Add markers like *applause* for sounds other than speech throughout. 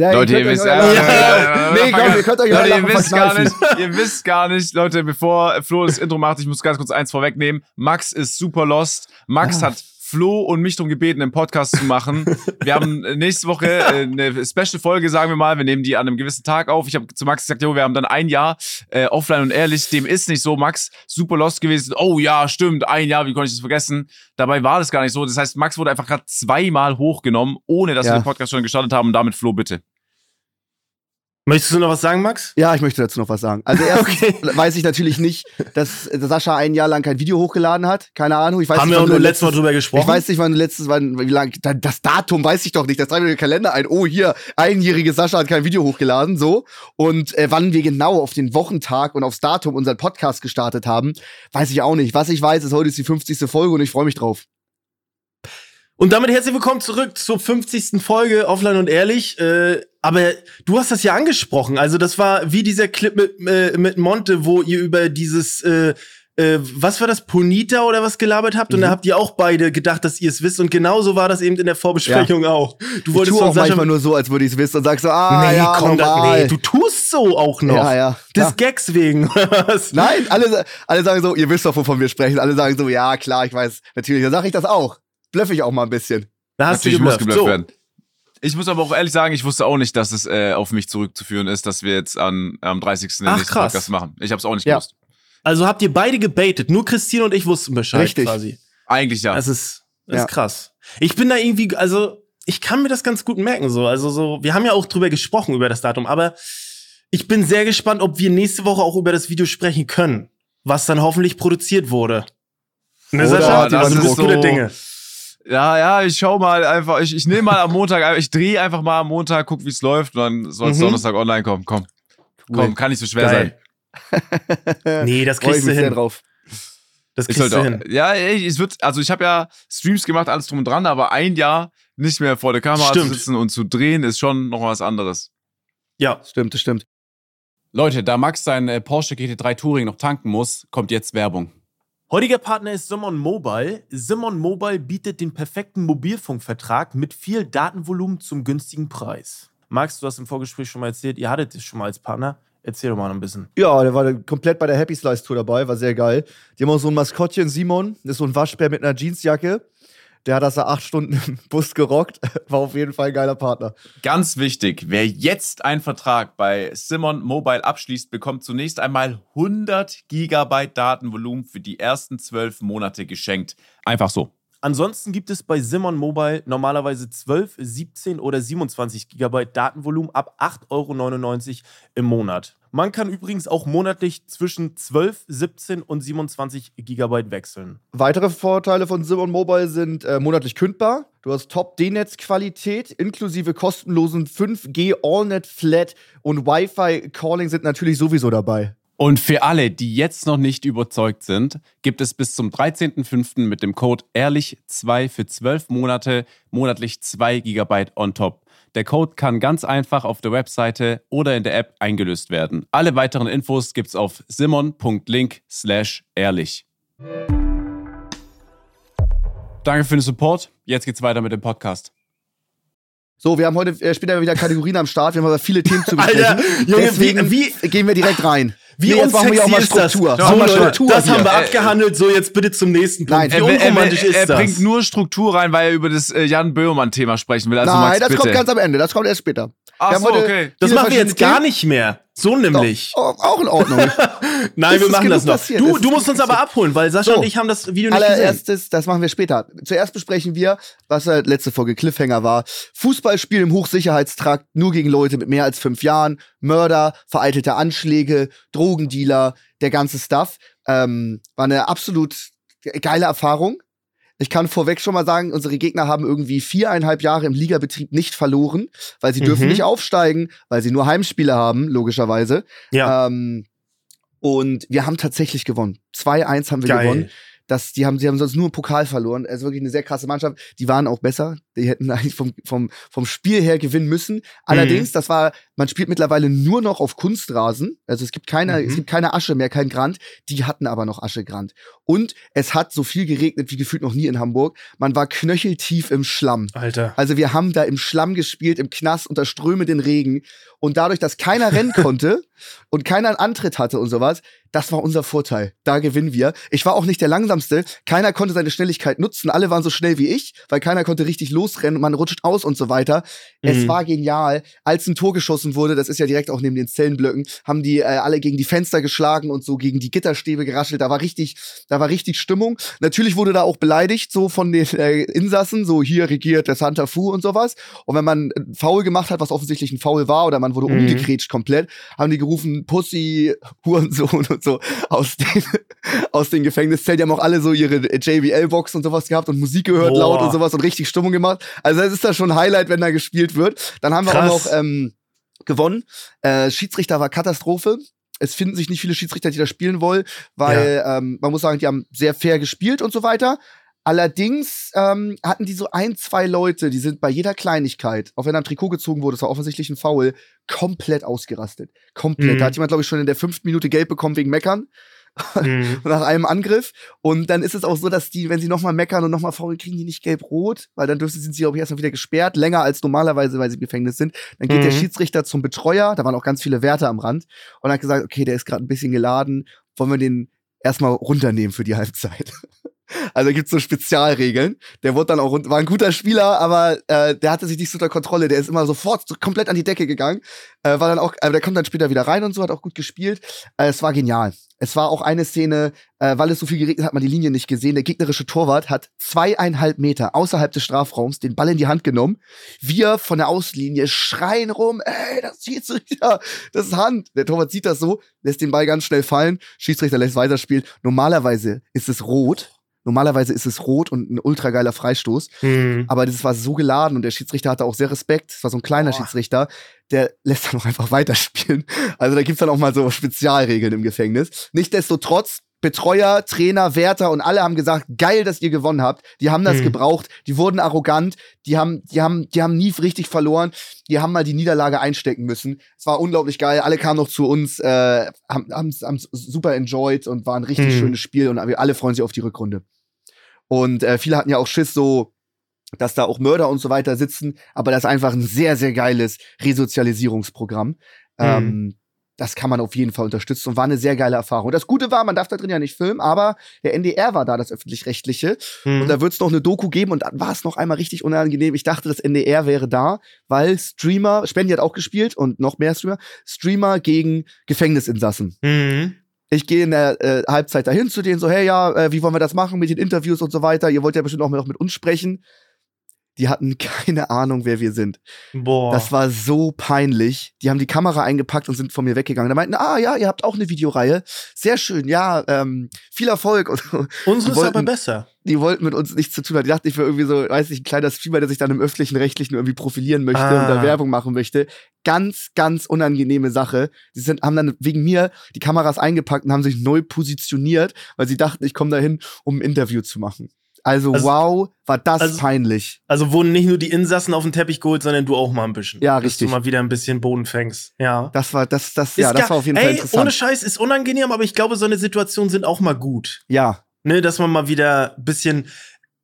Ja, Leute, ihr wisst, *laughs* ja, ja, nee, komm, ihr könnt euch Leute, ihr wisst gar nicht, ihr wisst gar nicht, Leute, bevor Flo das Intro macht, ich muss ganz kurz eins vorwegnehmen. Max ist super lost. Max Ja. hat Flo und mich darum gebeten, einen Podcast zu machen. *laughs* Wir haben nächste Woche äh, eine Special-Folge, sagen wir mal. Wir nehmen die an einem gewissen Tag auf. Ich habe zu Max gesagt, jo, wir haben dann ein Jahr äh, offline und ehrlich. Dem ist nicht so. Max, super lost gewesen. Oh ja, stimmt, ein Jahr, wie konnte ich das vergessen? Dabei war das gar nicht so. Das heißt, Max wurde einfach gerade zweimal hochgenommen, ohne dass Ja. wir den Podcast schon gestartet haben. Und damit Flo, bitte. Möchtest du noch was sagen, Max? Ja, ich möchte dazu noch was sagen. Also erstens *laughs* weiß ich natürlich nicht, dass Sascha ein Jahr lang kein Video hochgeladen hat. Keine Ahnung. Ich weiß Haben nicht, wir auch nur letztes Mal drüber gesprochen? Ich weiß nicht, wann du letztes, wann, wie lang, das Datum weiß ich doch nicht. Das treibt mir den Kalender ein. Oh, hier, einjährige Sascha hat kein Video hochgeladen, so. Und äh, wann wir genau auf den Wochentag und aufs Datum unseren Podcast gestartet haben, weiß ich auch nicht. Was ich weiß, ist, heute ist die 50. Folge und ich freue mich drauf. Und damit herzlich willkommen zurück zur 50. Folge Offline und Ehrlich. Äh, aber du hast das ja angesprochen. Also das war wie dieser Clip mit, äh, mit Monte, wo ihr über dieses, äh, äh, was war das, Ponita oder was gelabert habt? Und Mhm. da habt ihr auch beide gedacht, dass ihr es wisst. Und genauso war das eben in der Vorbesprechung auch. Du Ich wolltest tue von auch Sascha... manchmal nur so, als würde ich es wissen und sagst so, ah, nee, ja, komm, da, normal. nee, du tust so auch noch. ja, ja. Des Ja. Gags wegen. *laughs* Nein, alle, alle sagen so, ihr wisst doch, wovon wir sprechen. Alle sagen so, ja, klar, ich weiß. Natürlich, dann sage ich das auch. Blöffe ich auch mal ein bisschen. Da hast Natürlich du muss geblufft. So. werden. Ich muss aber auch ehrlich sagen, ich wusste auch nicht, dass es äh, auf mich zurückzuführen ist, dass wir jetzt an, am 30. den Ach, nächsten krass. Podcast machen. Ich habe es auch nicht Ja. gewusst. Also habt ihr beide gebaitet. Nur Christine und ich wussten Bescheid Richtig. quasi. Eigentlich ja. Das ist, das Ja. ist krass. Ich bin da irgendwie, also ich kann mir das ganz gut merken so. Also so, wir haben ja auch drüber gesprochen über das Datum, aber ich bin sehr gespannt, ob wir nächste Woche auch über das Video sprechen können, was dann hoffentlich produziert wurde. Ne, Sascha? die Also, waren bist so- Dinge. Ja, ja, ich schau mal einfach, ich, ich nehme mal am Montag, ich drehe einfach mal am Montag, guck, wie es läuft und dann soll es Mhm. Donnerstag online kommen. Komm, komm, kann nicht so schwer Geil. sein. *laughs* Nee, das ich kriegst du hin. drauf. Das Ich kriegst sollte du auch, hin. ja, ey, es wird, also ich habe ja Streams gemacht, alles drum und dran, aber ein Jahr nicht mehr vor der Kamera Stimmt. zu sitzen und zu drehen, ist schon noch was anderes. Ja. Stimmt, das stimmt. Leute, da Max sein äh, Porsche GT3 Touring noch tanken muss, kommt jetzt Werbung. Heutiger Partner ist Simon Mobile. Simon Mobile bietet den perfekten Mobilfunkvertrag mit viel Datenvolumen zum günstigen Preis. Max, du hast im Vorgespräch schon mal erzählt, ihr hattet es schon mal als Partner. Erzähl doch mal ein bisschen. Ja, der war komplett bei der Happy Slice Tour dabei, war sehr geil. Die haben auch so ein Maskottchen, Simon, das ist so ein Waschbär mit einer Jeansjacke. Der hat das da acht Stunden im Bus gerockt. *laughs* War auf jeden Fall ein geiler Partner. Ganz wichtig, wer jetzt einen Vertrag bei Simon Mobile abschließt, bekommt zunächst einmal 100 Gigabyte Datenvolumen für die ersten zwölf Monate geschenkt. Einfach so. Ansonsten gibt es bei Simon Mobile normalerweise 12, 17 oder 27 GB Datenvolumen ab 8,99 Euro im Monat. Man kann übrigens auch monatlich zwischen 12, 17 und 27 GB wechseln. Weitere Vorteile von Simon Mobile sind äh, monatlich kündbar. Du hast Top-D-Netz-Qualität inklusive kostenlosen 5G AllNet Flat und Wi-Fi-Calling sind natürlich sowieso dabei. Und für alle, die jetzt noch nicht überzeugt sind, gibt es bis zum 13.05. mit dem Code ehrlich2 für 12 Monate monatlich 2 GB on top. Der Code kann ganz einfach auf der Webseite oder in der App eingelöst werden. Alle weiteren Infos gibt's auf simon.link slash ehrlich. Danke für den Support. Jetzt geht's weiter mit dem Podcast. So, wir haben heute äh, später wieder Kategorien am Start. Wir haben aber viele Themen zu *laughs* besprechen. Alter, Junge, Deswegen wie- gehen wir direkt rein. Wie Nee, unsexy auch mal ist das? Struktur. So, Leute, Struktur das hier. haben wir Äh, abgehandelt. So, jetzt bitte zum nächsten Punkt. Nein, Wie Er, er, unromantisch er, ist er das? bringt nur Struktur rein, weil er über das äh, Jan Böhmermann-Thema sprechen will. Also Nein, Max, das bitte. kommt ganz am Ende. Das kommt erst später. Ach so, okay. das machen wir jetzt gar nicht mehr. So nämlich. Doch, auch, in Ordnung. *laughs* Nein, Es wir ist machen das noch. passiert. Du, du ist musst uns aber abholen, weil Sascha So. und ich haben das Video nicht gesehen. Allererstes, das machen wir später. Zuerst besprechen wir, was äh, letzte Folge Cliffhanger war. Fußballspiel im Hochsicherheitstrakt, nur gegen Leute mit mehr als fünf Jahren, Mörder, veraltete Anschläge, Drogendealer, der ganze Stuff. Ähm, war eine absolut geile Erfahrung. Ich kann vorweg schon mal sagen, unsere Gegner haben irgendwie viereinhalb Jahre im Ligabetrieb nicht verloren, weil sie dürfen Mhm. nicht aufsteigen, weil sie nur Heimspiele haben, logischerweise. Ja. Ähm, und wir haben tatsächlich gewonnen. 2-1 haben wir Geil. gewonnen. Dass die haben, sie haben sonst nur einen Pokal verloren. Also wirklich eine sehr krasse Mannschaft. Die waren auch besser. Die hätten *laughs* eigentlich vom, vom, vom Spiel her gewinnen müssen. Allerdings, das war, man spielt mittlerweile nur noch auf Kunstrasen. Also es gibt keine, Mhm. es gibt keine Asche mehr, kein Grand. Die hatten aber noch Aschegrand. Und es hat so viel geregnet wie gefühlt noch nie in Hamburg. Man war knöcheltief im Schlamm. Alter. Also wir haben da im Schlamm gespielt, im Knast unter strömenden Regen. Und dadurch, dass keiner rennen *laughs* konnte und keiner einen Antritt hatte und sowas, das war unser Vorteil. Da gewinnen wir. Ich war auch nicht der Langsamste. Keiner konnte seine Schnelligkeit nutzen. Alle waren so schnell wie ich, weil keiner konnte richtig losrennen. Man rutscht aus und so weiter. Es Mhm. war genial. Als ein Tor geschossen wurde, das ist ja direkt auch neben den Zellenblöcken, haben die äh, alle gegen die Fenster geschlagen und so gegen die Gitterstäbe geraschelt. Da war richtig, da war richtig Stimmung. Natürlich wurde da auch beleidigt, so von den äh, Insassen, so hier regiert der Santa Fu und sowas. Und wenn man Foul gemacht hat, was offensichtlich ein Foul war, oder man wurde Mhm. umgekrätscht komplett, haben die gerufen, Pussy, Hurensohn und so aus den, *laughs* aus den Gefängniszellen. Die haben auch alle so ihre JBL-Box und sowas gehabt und Musik gehört Boah. laut und sowas und richtig Stimmung gemacht. Also es ist da schon ein Highlight, wenn da gespielt wird. Dann haben wir Krass. auch noch ähm, gewonnen. Äh, Schiedsrichter war Katastrophe. Es finden sich nicht viele Schiedsrichter, die da spielen wollen, weil ähm, man muss sagen, die haben sehr fair gespielt und so weiter. Allerdings ähm, hatten die so ein, zwei Leute, die sind bei jeder Kleinigkeit, auch wenn am Trikot gezogen wurde, das war offensichtlich ein Foul, komplett ausgerastet. Komplett. Mhm. Da hat jemand, glaube ich, schon in der fünften Minute gelb bekommen wegen Meckern *laughs* Mhm. nach einem Angriff. Und dann ist es auch so, dass die, wenn sie nochmal meckern und nochmal faulen, kriegen die nicht gelb-rot, weil dann dürfen sind sie, glaube ich, erstmal wieder gesperrt, länger als normalerweise, weil sie im Gefängnis sind. Dann geht der Mhm. Schiedsrichter zum Betreuer, da waren auch ganz viele Werte am Rand, und hat gesagt, okay, der ist gerade ein bisschen geladen, wollen wir den erstmal runternehmen für die Halbzeit. Also gibt's so Spezialregeln. Der wurde dann auch war ein guter Spieler, aber äh, der hatte sich nicht so unter Kontrolle. Der ist immer sofort so komplett an die Decke gegangen. Äh, war dann auch, äh, der kommt dann später wieder rein und so, hat auch gut gespielt. Äh, es war genial. Es war auch eine Szene, äh, weil es so viel geregnet hat, hat man die Linie nicht gesehen. Der gegnerische Torwart hat zweieinhalb Meter außerhalb des Strafraums den Ball in die Hand genommen. Wir von der Auslinie schreien rum, ey, das Schiedsrichter, das ist Hand. Der Torwart sieht das so, lässt den Ball ganz schnell fallen. Schiedsrichter lässt weiterspielen. Normalerweise ist es rot. Normalerweise ist es rot und ein ultra geiler Freistoß. Mhm. Aber das war so geladen und der Schiedsrichter hatte auch sehr Respekt. Es war so ein kleiner Boah. Schiedsrichter, der lässt dann auch einfach weiterspielen. Also da gibt's dann auch mal so Spezialregeln im Gefängnis. Nichtsdestotrotz, Betreuer, Trainer, Wärter und alle haben gesagt, geil, dass ihr gewonnen habt. Die haben das Mhm. gebraucht, die wurden arrogant, die haben, die haben, die haben nie richtig verloren, die haben mal die Niederlage einstecken müssen. Es war unglaublich geil. Alle kamen noch zu uns, äh, haben haben's super enjoyed und war ein richtig Mhm. schönes Spiel und wir alle freuen sich auf die Rückrunde. Und äh, viele hatten ja auch Schiss, so dass da auch Mörder und so weiter sitzen, aber das ist einfach ein sehr, sehr geiles Resozialisierungsprogramm. Ähm, das kann man auf jeden Fall unterstützen und war eine sehr geile Erfahrung. Das Gute war, man darf da drin ja nicht filmen, aber der NDR war da, das öffentlich-rechtliche. Mhm. Und da wird es noch eine Doku geben und dann war es noch einmal richtig unangenehm. Ich dachte, das NDR wäre da, weil Streamer, Spendi hat auch gespielt und noch mehr Streamer, Streamer gegen Gefängnisinsassen. Mhm. Ich gehe in der äh, Halbzeit dahin zu denen, so, hey, ja, äh, wie wollen wir das machen mit den Interviews und so weiter? Ihr wollt ja bestimmt auch mit, auch mit uns sprechen. Die hatten *laughs* keine Ahnung, wer wir sind. Boah. Das war so peinlich. Die haben die Kamera eingepackt und sind von mir weggegangen. Da meinten, ah ja, ihr habt auch eine Videoreihe. Sehr schön, ja, ähm, viel Erfolg. Unsere ist aber besser. die wollten mit uns nichts zu tun haben. Die dachten, ich wäre irgendwie so, weiß nicht, ein kleiner Streamer, der sich dann im öffentlichen Rechtlichen irgendwie profilieren möchte Ah. und da Werbung machen möchte. Ganz, ganz unangenehme Sache. Sie sind, haben dann wegen mir die Kameras eingepackt und haben sich neu positioniert, weil sie dachten, ich komme dahin, um ein Interview zu machen. Also, Also- wow, war das also- peinlich. Also wurden nicht nur die Insassen auf den Teppich geholt, sondern du auch mal ein bisschen. Ja, Dass richtig. du mal wieder ein bisschen Boden fängst. Ja. Das war, das, das, ja, Ist das gar- war auf jeden ey, Fall interessant. Ohne Scheiß ist unangenehm, aber ich glaube, so eine Situation sind auch mal gut. ja, Ne, dass man mal wieder ein bisschen,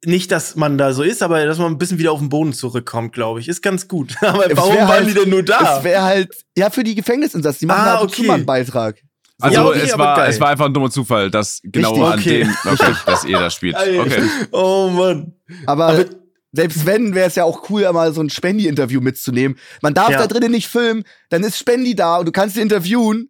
nicht, dass man da so ist, aber dass man ein bisschen wieder auf den Boden zurückkommt, glaube ich. Ist ganz gut. *laughs* Aber warum waren halt- die denn nur da? es wäre halt, ja, für die Gefängnisinsassen, die machen Ah, zu okay. einen Beitrag. Also Ja, okay, es, war, es war einfach ein dummer Zufall, dass genau Richtig. an Okay. dem, okay, *laughs* dass ihr da spielt. Okay. Oh Mann. Aber, Aber- selbst wenn, wäre es ja auch cool, mal so ein Spendi-Interview mitzunehmen. Man darf Ja. da drinnen nicht filmen, dann ist Spendi da und du kannst ihn interviewen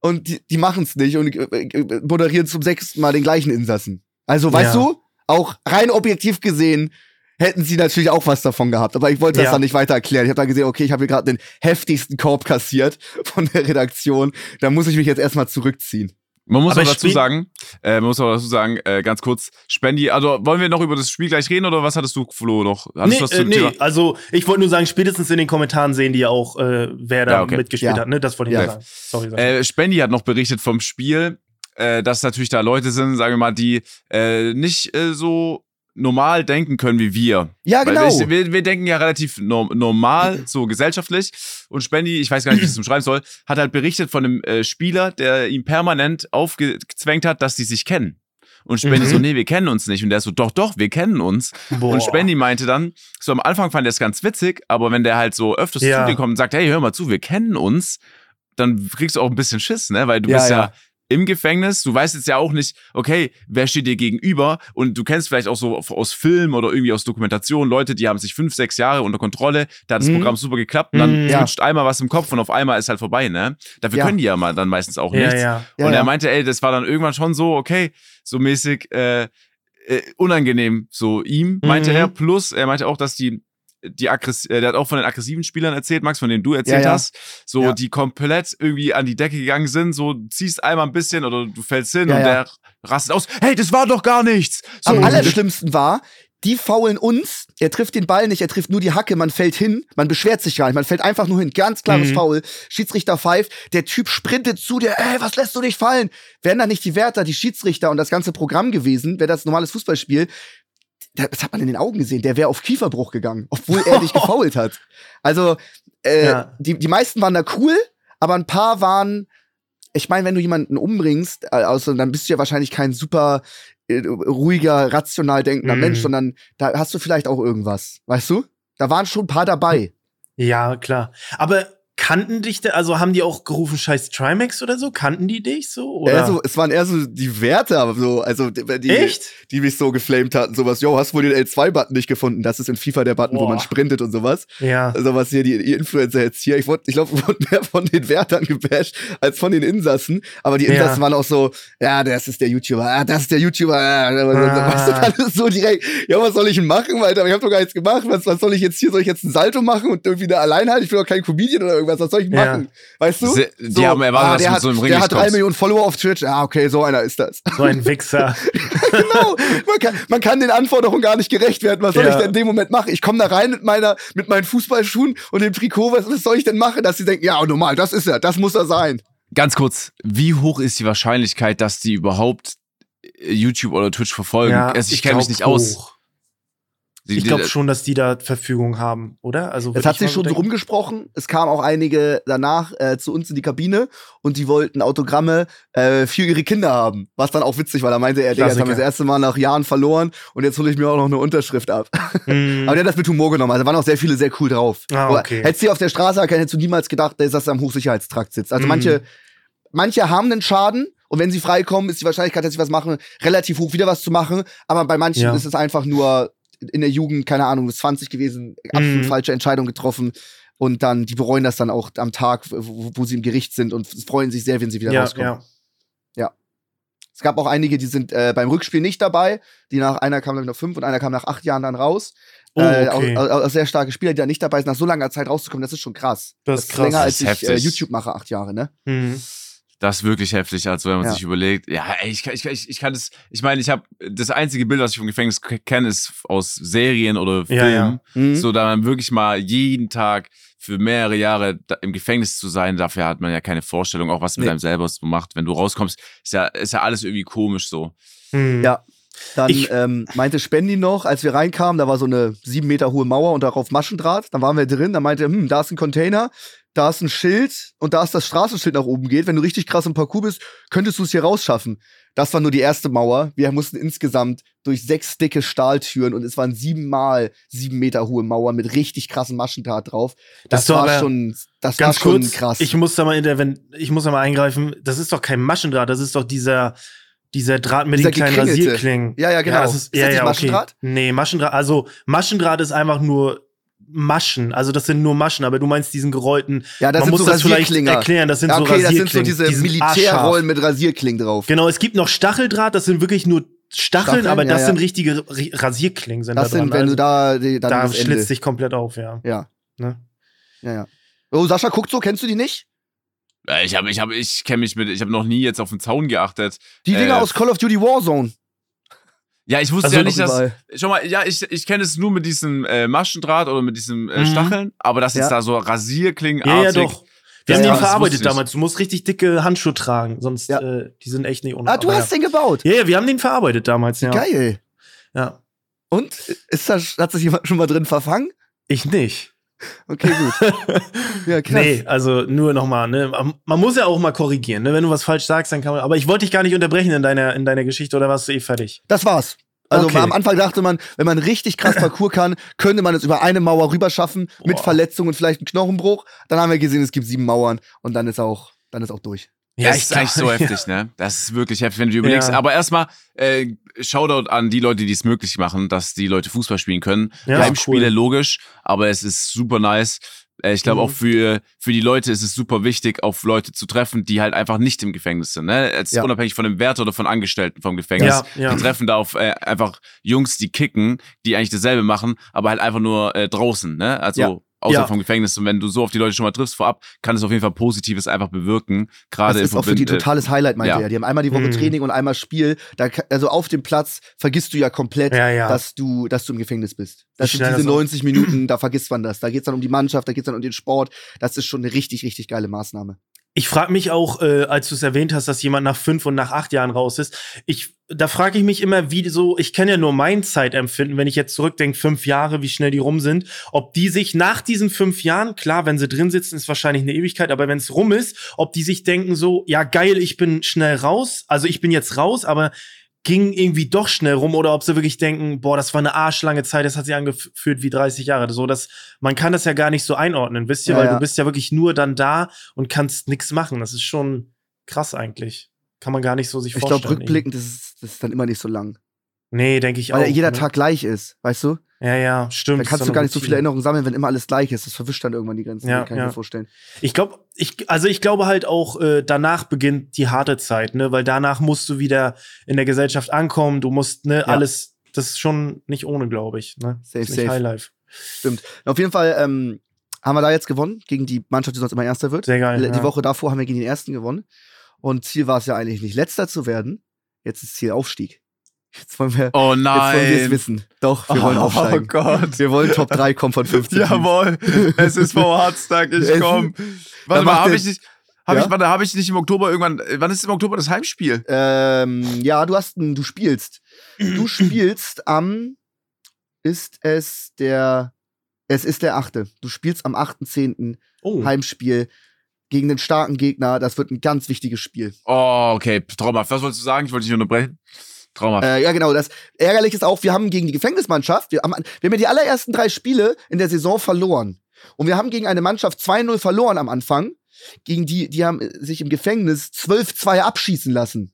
und die, die machen es nicht und äh, äh, moderieren zum sechsten Mal den gleichen Insassen. Also, weißt Ja. du, auch rein objektiv gesehen hätten sie natürlich auch was davon gehabt. Aber ich wollte das Ja. dann nicht weiter erklären. Ich habe dann gesehen, okay, ich habe hier gerade den heftigsten Korb kassiert von der Redaktion. Da muss ich mich jetzt erstmal zurückziehen. Man muss Aber auch dazu sagen, äh, man muss auch dazu sagen, äh, ganz kurz, Spendi, also wollen wir noch über das Spiel gleich reden oder was hattest du, Flo, noch? Hattest Nee, du was äh, nee, Thema? also ich wollte nur sagen, spätestens in den Kommentaren sehen die ja auch, äh, wer da Ja, okay. mitgespielt Ja. hat. Ne? Das wollte ich Ja. sagen. Sorry. Sascha. Äh, Spendi hat noch berichtet vom Spiel. äh, dass natürlich da Leute sind, sagen wir mal, die äh, nicht äh, so normal denken können wie wir. Ja, genau. ich, wir, wir denken ja relativ no normal, so gesellschaftlich. Und Spendi, ich weiß gar nicht, wie ich es umschreiben soll, hat halt berichtet von einem äh, Spieler, der ihm permanent aufgezwängt hat, dass die sich kennen. Und Spendi Mhm. so, nee, wir kennen uns nicht. Und der so, doch, doch, wir kennen uns. Boah. Und Spendi meinte dann, so am Anfang fand er es ganz witzig, aber wenn der halt so öfters Ja. zu dir kommt und sagt, hey, hör mal zu, wir kennen uns, dann kriegst du auch ein bisschen Schiss, ne? Weil du Ja, bist ja, ja. Im Gefängnis, du weißt jetzt ja auch nicht, okay, wer steht dir gegenüber und du kennst vielleicht auch so aus Film oder irgendwie aus Dokumentation Leute, die haben sich fünf, sechs Jahre unter Kontrolle, da hat das Mhm. Programm super geklappt und dann Mhm. Ja. einmal was im Kopf und auf einmal ist halt vorbei, ne? Dafür Ja. können die ja mal dann meistens auch nichts. ja. Und er meinte, ey, das war dann irgendwann schon so, okay, so mäßig äh, äh, unangenehm, so ihm, meinte Mhm. er. Plus, er meinte auch, dass die, die aggress äh, der hat auch von den aggressiven Spielern erzählt, Max, von denen du erzählt Ja, ja. hast, so Ja. die komplett irgendwie an die Decke gegangen sind, so ziehst einmal ein bisschen oder du fällst hin Ja, und ja. der rastet aus, hey, das war doch gar nichts. So, Am allerschlimmsten war, die faulen uns, er trifft den Ball nicht, er trifft nur die Hacke, man fällt hin, man beschwert sich gar nicht, man fällt einfach nur hin, ganz klares Mhm. Foul, Schiedsrichter pfeift, der Typ sprintet zu dir, ey, was lässt du dich fallen? Wären da nicht die Wärter, die Schiedsrichter und das ganze Programm gewesen, wäre das ein normales Fußballspiel, das hat man in den Augen gesehen, der wäre auf Kieferbruch gegangen, obwohl er dich *laughs* gefault hat. Also, äh, Ja. die, die meisten waren da cool, aber ein paar waren, ich meine, wenn du jemanden umbringst, also, dann bist du ja wahrscheinlich kein super äh, ruhiger, rational denkender Mhm. Mensch, sondern da hast du vielleicht auch irgendwas, weißt du? Da waren schon ein paar dabei. Ja, klar. Aber kannten dich, da, also haben die auch gerufen, scheiß Trimax oder so? Kannten die dich so? Oder? So, es waren eher so die Werte, aber so, also die, die, Echt? die mich so geflamed hatten, sowas, yo, hast wohl den L2-Button nicht gefunden? Das ist in FIFA der Button, wo Boah. man sprintet und sowas. Ja. Also was hier die, die Influencer jetzt hier, ich, wurde- ich glaube, *laughs* wurde mehr von den Wärtern gebasht als von den Insassen. Aber die Ja. Insassen waren auch so, ja, das ist der YouTuber, ah, das ist der YouTuber, ah, Ah. weißt du, dann ist so direkt, ja, was soll ich denn machen, Alter? Ich habe doch gar nichts gemacht. Was, was soll ich jetzt hier? Soll ich jetzt ein Salto machen und irgendwie da allein halten? Ich bin doch kein Comedian oder irgendwas. Was soll ich Ja. machen? Weißt du? Se- die haben erwartet, dass der du hat, so im Ring Der hat drei. Millionen Follower auf Twitch. Ah, okay, so einer ist das. So ein Wichser. *laughs* genau. Man kann, man kann den Anforderungen gar nicht gerecht werden. Was soll Ja. ich denn in dem Moment machen? Ich komme da rein mit meiner, mit meinen Fußballschuhen und dem Trikot. Was, was soll ich denn machen? Dass sie denken, ja, normal, das ist er, das muss er sein. Ganz kurz, wie hoch ist die Wahrscheinlichkeit, dass die überhaupt äh, YouTube oder Twitch verfolgen? Ja, also ich kenne mich nicht aus. Die- Ich glaube schon, dass die da Verfügung haben, oder? Also Es hat sich schon so denken. rumgesprochen. Es kamen auch einige danach äh, zu uns in die Kabine und die wollten Autogramme äh, für ihre Kinder haben. Was dann auch witzig war. Da meinte er, Digga, jetzt haben wir das erste Mal nach Jahren verloren und jetzt hole ich mir auch noch eine Unterschrift ab. Mhm. *laughs* Aber der hat das mit Humor genommen. Also waren auch sehr viele sehr cool drauf. Ah, okay. Hättest du auf der Straße erkannt, hättest du niemals gedacht, dass er am Hochsicherheitstrakt sitzt. Also Mhm. manche, manche haben einen Schaden und wenn sie freikommen, ist die Wahrscheinlichkeit, dass sie was machen, relativ hoch, wieder was zu machen. Aber bei manchen Ja. ist es einfach nur in der Jugend, keine Ahnung, ist 20 gewesen, absolut Mhm. falsche Entscheidung getroffen. Und dann, die bereuen das dann auch am Tag, wo, wo sie im Gericht sind und freuen sich sehr, wenn sie wieder ja, rauskommen. ja. Es gab auch einige, die sind äh, beim Rückspiel nicht dabei. Die nach einer kam dann nach fünf und einer kam nach acht Jahren dann raus. Oh, äh, okay. auch, auch, auch sehr starke Spieler, die da nicht dabei sind, nach so langer Zeit rauszukommen, das ist schon krass. Das ist krass. länger als Das ist ich äh, heftig. YouTube mache, acht Jahre, ne? Mhm. Das ist wirklich heftig, also wenn man Ja. sich überlegt, ja, ey, ich, kann- ich, kann- ich, ich kann das, ich meine, ich habe das einzige Bild, was ich vom Gefängnis kenne, ist aus Serien oder Filmen. ja. Mhm. So, da man wirklich mal jeden Tag für mehrere Jahre im Gefängnis zu sein, dafür hat man ja keine Vorstellung, auch was mit Nee. einem selber so macht. Wenn du rauskommst, ist ja, ist ja alles irgendwie komisch so. Mhm. Ja. Dann Ich- ähm, meinte Spendi noch, als wir reinkamen, da war so eine sieben Meter hohe Mauer und darauf Maschendraht. Dann waren wir drin, da meinte er, hm, da ist ein Container, da ist ein Schild und da ist das Straßenschild nach oben geht. Wenn du richtig krass im Parcours bist, könntest du es hier rausschaffen. Das war nur die erste Mauer. Wir mussten insgesamt durch sechs dicke Stahltüren und es waren siebenmal sieben Meter hohe Mauer mit richtig krassen Maschendraht drauf. Das, doch war schon, das war schon kurz, krass. ich muss da mal interven ich muss da mal eingreifen. Das ist doch kein Maschendraht, das ist doch dieser, dieser Draht mit Dieser den kleinen. Rasierklingen. Ja, ja, genau. das Ist ist, das ja, nicht ja, Maschendraht? Okay. Nee, Maschendraht, also Maschendraht ist einfach nur Maschen, also das sind nur Maschen, aber du meinst diesen gerollten. ja, das man sind muss so das vielleicht erklären, das sind Ja, so okay, das sind so Rasierklingen. diese Militärrollen mit Rasierklingen drauf. Genau, es gibt noch Stacheldraht, das sind wirklich nur Stacheln, Stacheln, aber das ja. sind richtige Ra- Rasierklingen. Sind Das da sind, dran. wenn du Also, da, die, dann da schlitzt dich komplett auf, ja. Ja. Ne? Ja, ja. Oh, Sascha guckt so, kennst du die nicht? Äh, Ich habe, ich habe, ich kenne mich mit, ich habe noch nie jetzt auf den Zaun geachtet. Die Äh, Dinger aus Call of Duty Warzone. Ja, ich wusste Also ja nicht, dass. Schau mal, ja, ich, ich kenne es nur mit diesem äh, Maschendraht oder mit diesem äh, Mhm. Stacheln, aber das Ja. jetzt da so Rasierklingen Ja, ja, doch. Wir haben ja, den verarbeitet damals. Du musst richtig dicke Handschuhe tragen, sonst Ja. äh, die sind echt nicht ohne. Ah, du hast den gebaut. ja. ja, ja, wir haben den verarbeitet damals, ja. Geil. Ja. Und ist da, hat sich jemand schon mal drin verfangen? Ich nicht. Okay, gut. *laughs* Ja, krass. Nee, also nur nochmal, ne? Man muss ja auch mal korrigieren, ne? Wenn du was falsch sagst, dann kann man. Aber ich wollte dich gar nicht unterbrechen in deiner, in deiner Geschichte oder warst du eh fertig? Das war's. Also Okay. am Anfang dachte man, wenn man richtig krass *laughs* Parcours kann, könnte man es über eine Mauer rüberschaffen mit Boah. Verletzungen und vielleicht einem Knochenbruch. Dann haben wir gesehen, es gibt sieben Mauern und dann ist auch, dann ist auch durch. Ja, das ist eigentlich so *laughs* heftig, ne? Das ist wirklich heftig, wenn du dir überlegst. Ja. Aber erstmal, äh, Shoutout an die Leute, die es möglich machen, dass die Leute Fußball spielen können. Ja, Heimspiele cool. logisch, aber es ist super nice. Äh, Ich glaube Mhm. auch für, für die Leute ist es super wichtig, auf Leute zu treffen, die halt einfach nicht im Gefängnis sind. Ne? Jetzt Ja. unabhängig von dem Wärter oder von Angestellten vom Gefängnis. Ja, ja. Die treffen da auf äh, einfach Jungs, die kicken, die eigentlich dasselbe machen, aber halt einfach nur äh, draußen. Ne? Also. Außer Ja. vom Gefängnis. Und wenn du so auf die Leute schon mal triffst vorab, kann es auf jeden Fall Positives einfach bewirken. Gerade Das ist auch für die äh, totales Highlight, meinte ja. er. Die haben einmal die Woche Mhm. Training und einmal Spiel. Da, also auf dem Platz vergisst du ja komplett, Ja, ja. dass du, dass du im Gefängnis bist. Das Ich sind diese das auch. 90 Minuten, da vergisst man das. Da geht's dann um die Mannschaft, da geht's dann um den Sport. Das ist schon eine richtig, richtig geile Maßnahme. Ich frage mich auch, äh, als du es erwähnt hast, dass jemand nach fünf und nach acht Jahren raus ist. Ich, da frage ich mich immer, wie so, ich kenne ja nur mein Zeitempfinden, wenn ich jetzt zurückdenke, fünf Jahre, wie schnell die rum sind, ob die sich nach diesen fünf Jahren, klar, wenn sie drin sitzen, ist wahrscheinlich eine Ewigkeit, aber wenn es rum ist, ob die sich denken so, ja geil, ich bin schnell raus, also ich bin jetzt raus, aber ging irgendwie doch schnell rum oder ob sie wirklich denken, boah, das war eine arschlange Zeit, das hat sich angefühlt wie 30 Jahre. So, dass man kann das ja gar nicht so einordnen, wisst ihr, Ja, weil ja. du bist ja wirklich nur dann da und kannst nichts machen. Das ist schon krass eigentlich. Kann man gar nicht so sich Ich vorstellen. glaube, rückblickend, das ist, das ist dann immer nicht so lang. Nee, denke ich Weil auch. ja jeder ne? Tag gleich ist, weißt du? Ja, ja, stimmt. Da Ist kannst du gar nicht so viele. Erinnerungen sammeln, wenn immer alles gleich ist. Das verwischt dann irgendwann die Grenzen. Ja, kann ich ja. mir vorstellen. Ich glaube, ich, also ich glaube halt auch, äh, danach beginnt die harte Zeit, ne? Weil danach musst du wieder in der Gesellschaft ankommen. Du musst, ne, alles, das ist schon nicht ohne, glaube ich. Ne? Safe, ist nicht safe. Highlife. Stimmt. Auf jeden Fall ähm, haben wir da jetzt gewonnen gegen die Mannschaft, die sonst immer Erster wird. Sehr geil. Die ja. Woche davor haben wir gegen den Ersten gewonnen. Und Ziel war es ja eigentlich nicht, Letzter zu werden. Jetzt ist Ziel Aufstieg. Jetzt wollen wir, Oh jetzt wollen wir es nein. wissen. Doch, wir wollen oh aufsteigen. Gott. Wir wollen Top 3 kommen von 15. Teams. Jawohl. Es ist vor Hardstack, ich *laughs* Es- komm. Da Warte mal, habe ich nicht. Hab Ja? ich, warte, habe ich nicht im Oktober irgendwann. Wann ist im Oktober das Heimspiel? Ähm, ja, du hast ein, du spielst. Du *clears throat* spielst am ist es der es ist der achte. Du spielst am 8.10. Oh. Heimspiel gegen den starken Gegner. Das wird ein ganz wichtiges Spiel. Oh, okay. Traumhaft. Was wolltest du sagen? Ich wollte dich unterbrechen. Traumhaft. Äh, ja, genau. Das ärgerlich ist auch, wir haben gegen die Gefängnismannschaft, wir haben, wir haben ja die allerersten drei Spiele in der Saison verloren. Und wir haben gegen eine Mannschaft 2-0 verloren am Anfang. Gegen die, die haben sich im Gefängnis 12-2 abschießen lassen.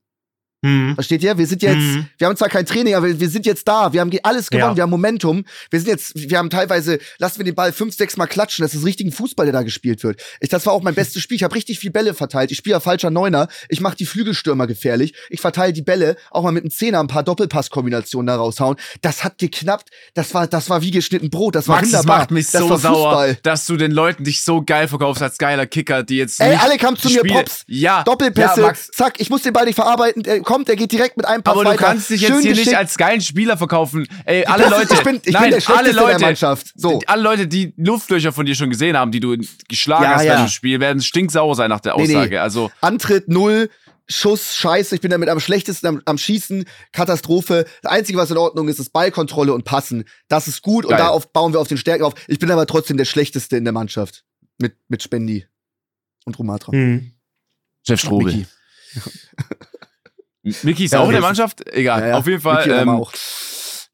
Hm. Versteht ihr? Wir sind jetzt, Mhm. wir haben zwar kein Training, aber wir, sind jetzt da. Wir haben alles gewonnen, Ja. wir haben Momentum. Wir sind jetzt, wir haben teilweise, lassen wir den Ball fünf, sechs Mal klatschen. Das ist richtigen Fußball, der da gespielt wird. Ich, das war auch mein bestes Spiel. Ich habe richtig viel Bälle verteilt. Ich spiele ja falscher Neuner. Ich mache die Flügelstürmer gefährlich. Ich verteile die Bälle, auch mal mit einem Zehner ein paar Doppelpasskombinationen da raushauen. Das hat geknappt. Das war, das war wie geschnitten Brot. Das war Max, wunderbar. macht mich das so sauer, dass du den Leuten dich so geil verkaufst als geiler Kicker, die jetzt Ey, alle kamen zu mir, Spiele- Pops. Ja, Doppelpässe, Ja, zack, ich muss den Ball nicht verarbeiten. Er kommt, der geht direkt mit einem Pass aber weiter. du kannst dich jetzt Schön hier nicht geschickt. als geilen Spieler verkaufen. Ey, alle Das ist- Leute, ich bin- ich bin nein, der Schlechteste alle in der Leute, Mannschaft. So. die- alle Leute, die Luftlöcher von dir schon gesehen haben, die du geschlagen Ja, hast ja. während dem Spiel, werden stinksauer sein nach der Nee, nee. Aussage. Also Antritt null, Schuss scheiße, ich bin damit am schlechtesten am, am Schießen, Katastrophe. Das Einzige, was in Ordnung ist, ist Ballkontrolle und Passen. Das ist gut und darauf bauen wir auf den Stärken auf. Ich bin aber trotzdem der Schlechteste in der Mannschaft. Mit, mit Spendi und Rumatra. Hm. Chef Strobel. *laughs* Micky ist Ja, auch in der Mannschaft? Egal, Ja, ja. auf jeden Fall. Ähm, auch.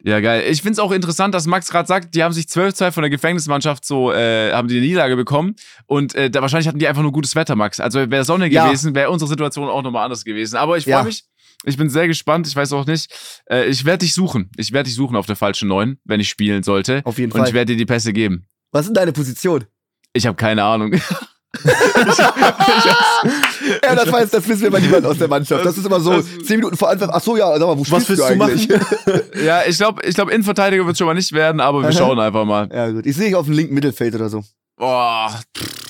Ja, geil. Ich find's auch interessant, dass Max gerade sagt, die haben sich 12-2 von der Gefängnismannschaft so, äh, haben die eine Niederlage bekommen. Und äh, da wahrscheinlich hatten die einfach nur gutes Wetter, Max. Also wäre Sonne gewesen, wäre unsere Situation auch nochmal anders gewesen. Aber ich freue mich. Ich bin sehr gespannt. Ich weiß auch nicht. Äh, ich werde dich suchen. Ich werde dich suchen auf der falschen Neun, wenn ich spielen sollte. Auf jeden Und ich Fall. werde dir die Pässe geben. Was ist denn deine Position? Ich habe keine Ahnung. *laughs* Ja, das weiß, das wissen wir bei niemand aus der Mannschaft. Das ist immer so, zehn Minuten vor Anfang, ach so, ja, sag mal, wo Was willst du eigentlich? machen? *laughs* ja, ich glaube, ich glaub, Innenverteidiger wird schon mal nicht werden, aber wir schauen einfach mal. ja, gut. Ich sehe dich auf dem linken Mittelfeld oder so. Boah,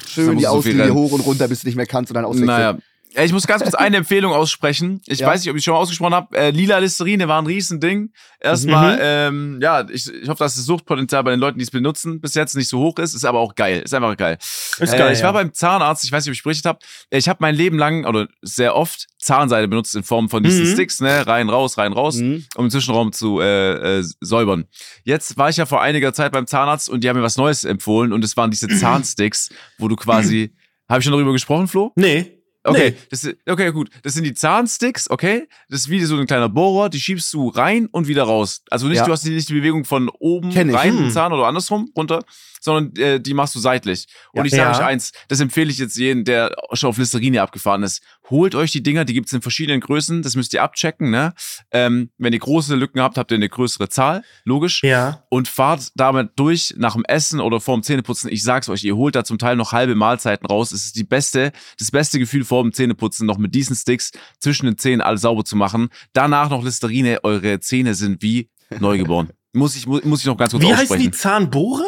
Schön die du so Auslinie hoch und runter, bis du nicht mehr kannst und dann auswechseln. naja. Äh, Ich muss ganz kurz eine *laughs* Empfehlung aussprechen. Ich Ja. weiß nicht, ob ich schon mal ausgesprochen habe. Äh, lila Listerine war ein Riesending. Erstmal, Mhm. ähm, ja, ich, ich hoffe, dass das Suchtpotenzial bei den Leuten, die es benutzen, bis jetzt nicht so hoch ist. Ist aber auch geil. Ist einfach geil. Ist äh, geil, ich ja. war beim Zahnarzt, ich weiß nicht, ob ich berichtet habe. Ich habe mein Leben lang oder sehr oft Zahnseide benutzt in Form von diesen Mhm. Sticks, ne? Rein, raus, rein, raus, Mhm. um den Zwischenraum zu äh, äh, säubern. Jetzt war ich ja vor einiger Zeit beim Zahnarzt und die haben mir was Neues empfohlen und es waren diese *clears throat* Zahnsticks, wo du quasi. Habe ich schon darüber gesprochen, Flo? Nee. Okay, Nee. das, okay, gut. Das sind die Zahnsticks, okay? Das ist wie so ein kleiner Bohrer, die schiebst du rein und wieder raus. Also nicht, Ja. du hast nicht die Bewegung von oben rein in Hm. Zahn oder andersrum runter, sondern äh, die machst du seitlich. Und Ja. ich sage Ja. euch eins, das empfehle ich jetzt jedem, der schon auf Listerine abgefahren ist. Holt euch die Dinger, die gibt's in verschiedenen Größen, das müsst ihr abchecken, ne? Ähm, wenn ihr große Lücken habt, habt ihr eine größere Zahl, logisch Ja. und fahrt damit durch nach dem Essen oder vorm Zähneputzen. Ich sag's euch, ihr holt da zum Teil noch halbe Mahlzeiten raus. Es ist die beste, das beste Gefühl vor dem Zähneputzen, noch mit diesen Sticks zwischen den Zähnen alles sauber zu machen. Danach noch Listerine, eure Zähne sind wie neugeboren. *laughs* muss ich, mu- muss ich noch ganz kurz Wie heißen aussprechen. die Zahnbohre?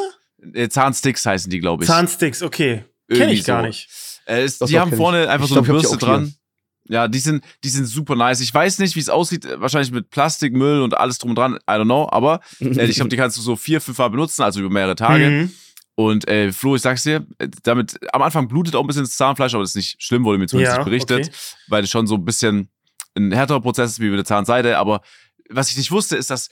Äh, Zahnsticks heißen die, glaube ich. Zahnsticks, okay. Kenn Irgendwie ich gar so. nicht. Äh, Doch, die haben vorne einfach Ich so eine glaub, ich Bürste dran. Ja, die sind, die sind super nice. Ich weiß nicht, wie es aussieht. Wahrscheinlich mit Plastik, Müll und alles drum und dran. I don't know. Aber äh, ich glaube, die kannst du so vier, fünf Mal benutzen, also über mehrere Tage. Mhm. Und äh, Flo, ich sag's dir, äh, damit am Anfang blutet auch ein bisschen das Zahnfleisch, aber das ist nicht schlimm, wurde mir zumindest Ja, berichtet, okay. weil es schon so ein bisschen ein härterer Prozess ist wie mit der Zahnseide. Aber was ich nicht wusste, ist, dass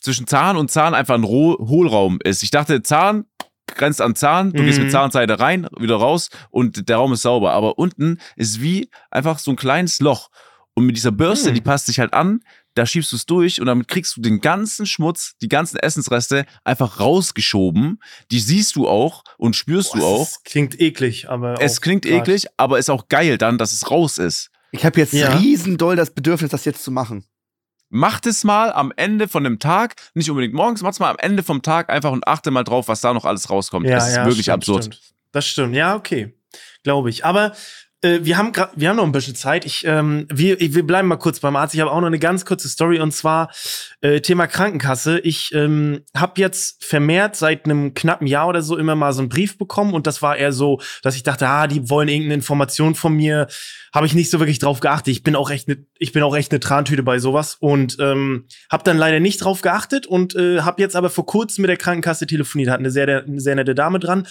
zwischen Zahn und Zahn einfach ein Hohlraum ist. Ich dachte, Zahn grenzt an Zahn, du gehst Mhm. mit Zahnseide rein, wieder raus und der Raum ist sauber. Aber unten ist wie einfach so ein kleines Loch. Und mit dieser Bürste, Mhm. die passt sich halt an, da schiebst du es durch und damit kriegst du den ganzen Schmutz, die ganzen Essensreste einfach rausgeschoben. Die siehst du auch und spürst du Boah, auch. das klingt eklig, aber. Es klingt grad. eklig, aber ist auch geil dann, dass es raus ist. Ich habe jetzt Ja. riesendoll das Bedürfnis, das jetzt zu machen. Macht es mal am Ende von dem Tag, nicht unbedingt morgens, macht es mal am Ende vom Tag einfach und achte mal drauf, was da noch alles rauskommt. Ja, das ist ja, wirklich stimmt, absurd. Stimmt. Das stimmt, ja, okay. Glaube ich. Aber äh, wir, haben wir haben noch ein bisschen Zeit. Ich, ähm, wir, wir bleiben mal kurz beim Arzt. Ich habe auch noch eine ganz kurze Story und zwar äh, Thema Krankenkasse. Ich ähm, habe jetzt vermehrt seit einem knappen Jahr oder so immer mal so einen Brief bekommen und das war eher so, dass ich dachte, ah, die wollen irgendeine Information von mir. Habe ich nicht so wirklich drauf geachtet. Ich bin auch echt ne, ich bin auch echt eine Trantüte bei sowas und ähm, habe dann leider nicht drauf geachtet und äh, habe jetzt aber vor kurzem mit der Krankenkasse telefoniert. Hat eine sehr, eine sehr nette Dame dran.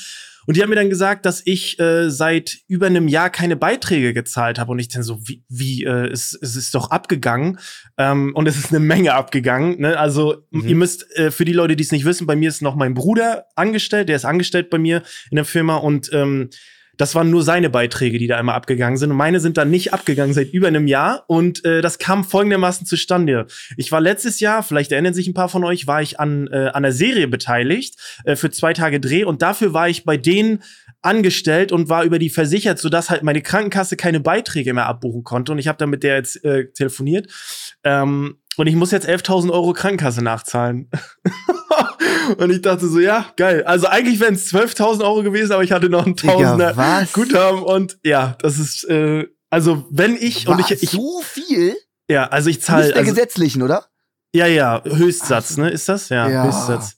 Und die hat mir dann gesagt, dass ich äh, seit über einem Jahr keine Beiträge gezahlt habe. Und ich dann so, wie, wie äh, es, es ist doch abgegangen. Ähm, und es ist eine Menge abgegangen. Ne? Also Mhm. ihr müsst, äh, für die Leute, die es nicht wissen, bei mir ist noch mein Bruder angestellt. Der ist angestellt bei mir in der Firma. Und ähm, das waren nur seine Beiträge, die da einmal abgegangen sind. Und meine sind dann nicht abgegangen seit über einem Jahr. Und äh, das kam folgendermaßen zustande. Ich war letztes Jahr, vielleicht erinnern sich ein paar von euch, war ich an, äh, an der Serie beteiligt äh, für zwei Tage Dreh. Und dafür war ich bei denen angestellt und war über die versichert, sodass halt meine Krankenkasse keine Beiträge mehr abbuchen konnte. Und ich habe dann mit der jetzt äh, telefoniert. Ähm, und ich muss jetzt 11.000 Euro Krankenkasse nachzahlen. *laughs* und ich dachte so, ja, geil. Also eigentlich wären es 12.000 Euro gewesen, aber ich hatte noch ein Digga, Tausender was? Guthaben. Und ja, das ist, äh, also wenn ich, und Was, ich, ich so viel? ja, also ich Nicht zahle, der also, gesetzlichen, oder? Ja, ja, Höchstsatz, ne, ist das? Ja, Ja. Höchstsatz.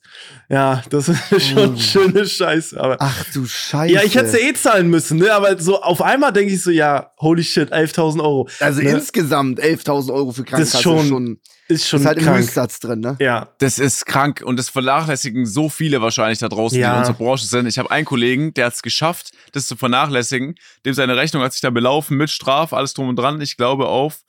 Ja, das ist schon Oh. schöne Scheiße, aber. Ach du Scheiße. Ja, ich hätte ja eh zahlen müssen, ne? Aber so auf einmal denke ich so, ja, holy shit, 11.000 Euro. Also ne? insgesamt 11.000 Euro für Krankenkasse schon ist schon, Ist schon ist halt im krank. Höchstsatz drin, ne? Ja, Das ist krank und das vernachlässigen so viele wahrscheinlich da draußen, die Ja. in unserer Branche sind. Ich habe einen Kollegen, der hat es geschafft, das zu vernachlässigen. Dem seine Rechnung hat sich da belaufen mit Straf, alles drum und dran. Ich glaube auf,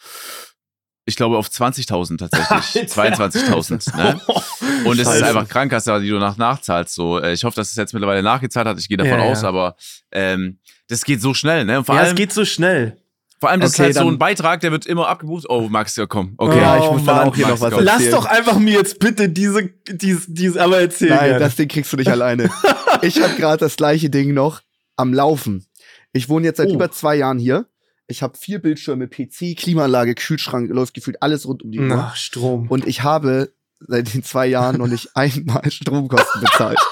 ich glaube auf 20.000 tatsächlich, *laughs* 22.000. Ne? *laughs* Und es ist einfach Krankenkasse, die du nach nachzahlst. So, äh, ich hoffe, dass es jetzt mittlerweile nachgezahlt hat. Ich gehe davon Ja, ja. aus, aber ähm, das geht so schnell. Ne? Und vor ja, es allem, geht so schnell. vor allem das Okay, ist halt so dann- ein Beitrag, der wird immer abgebucht. Oh, Max, ja komm. Okay. Ja, ich Oh, muss dann Mann, auch hier Max, noch was komm. Lass erzählen. doch einfach mir jetzt bitte diese, diese, diese aber erzähl Nein, gerne. das Ding kriegst du nicht alleine. *laughs* Ich habe gerade das gleiche Ding noch am Laufen. Ich wohne jetzt seit Oh. über zwei Jahren hier. Ich habe vier Bildschirme, PC, Klimaanlage, Kühlschrank, läuft gefühlt alles rund um die Uhr. Ach, Strom. Und ich habe seit den zwei Jahren noch nicht *laughs* einmal Stromkosten bezahlt. *laughs*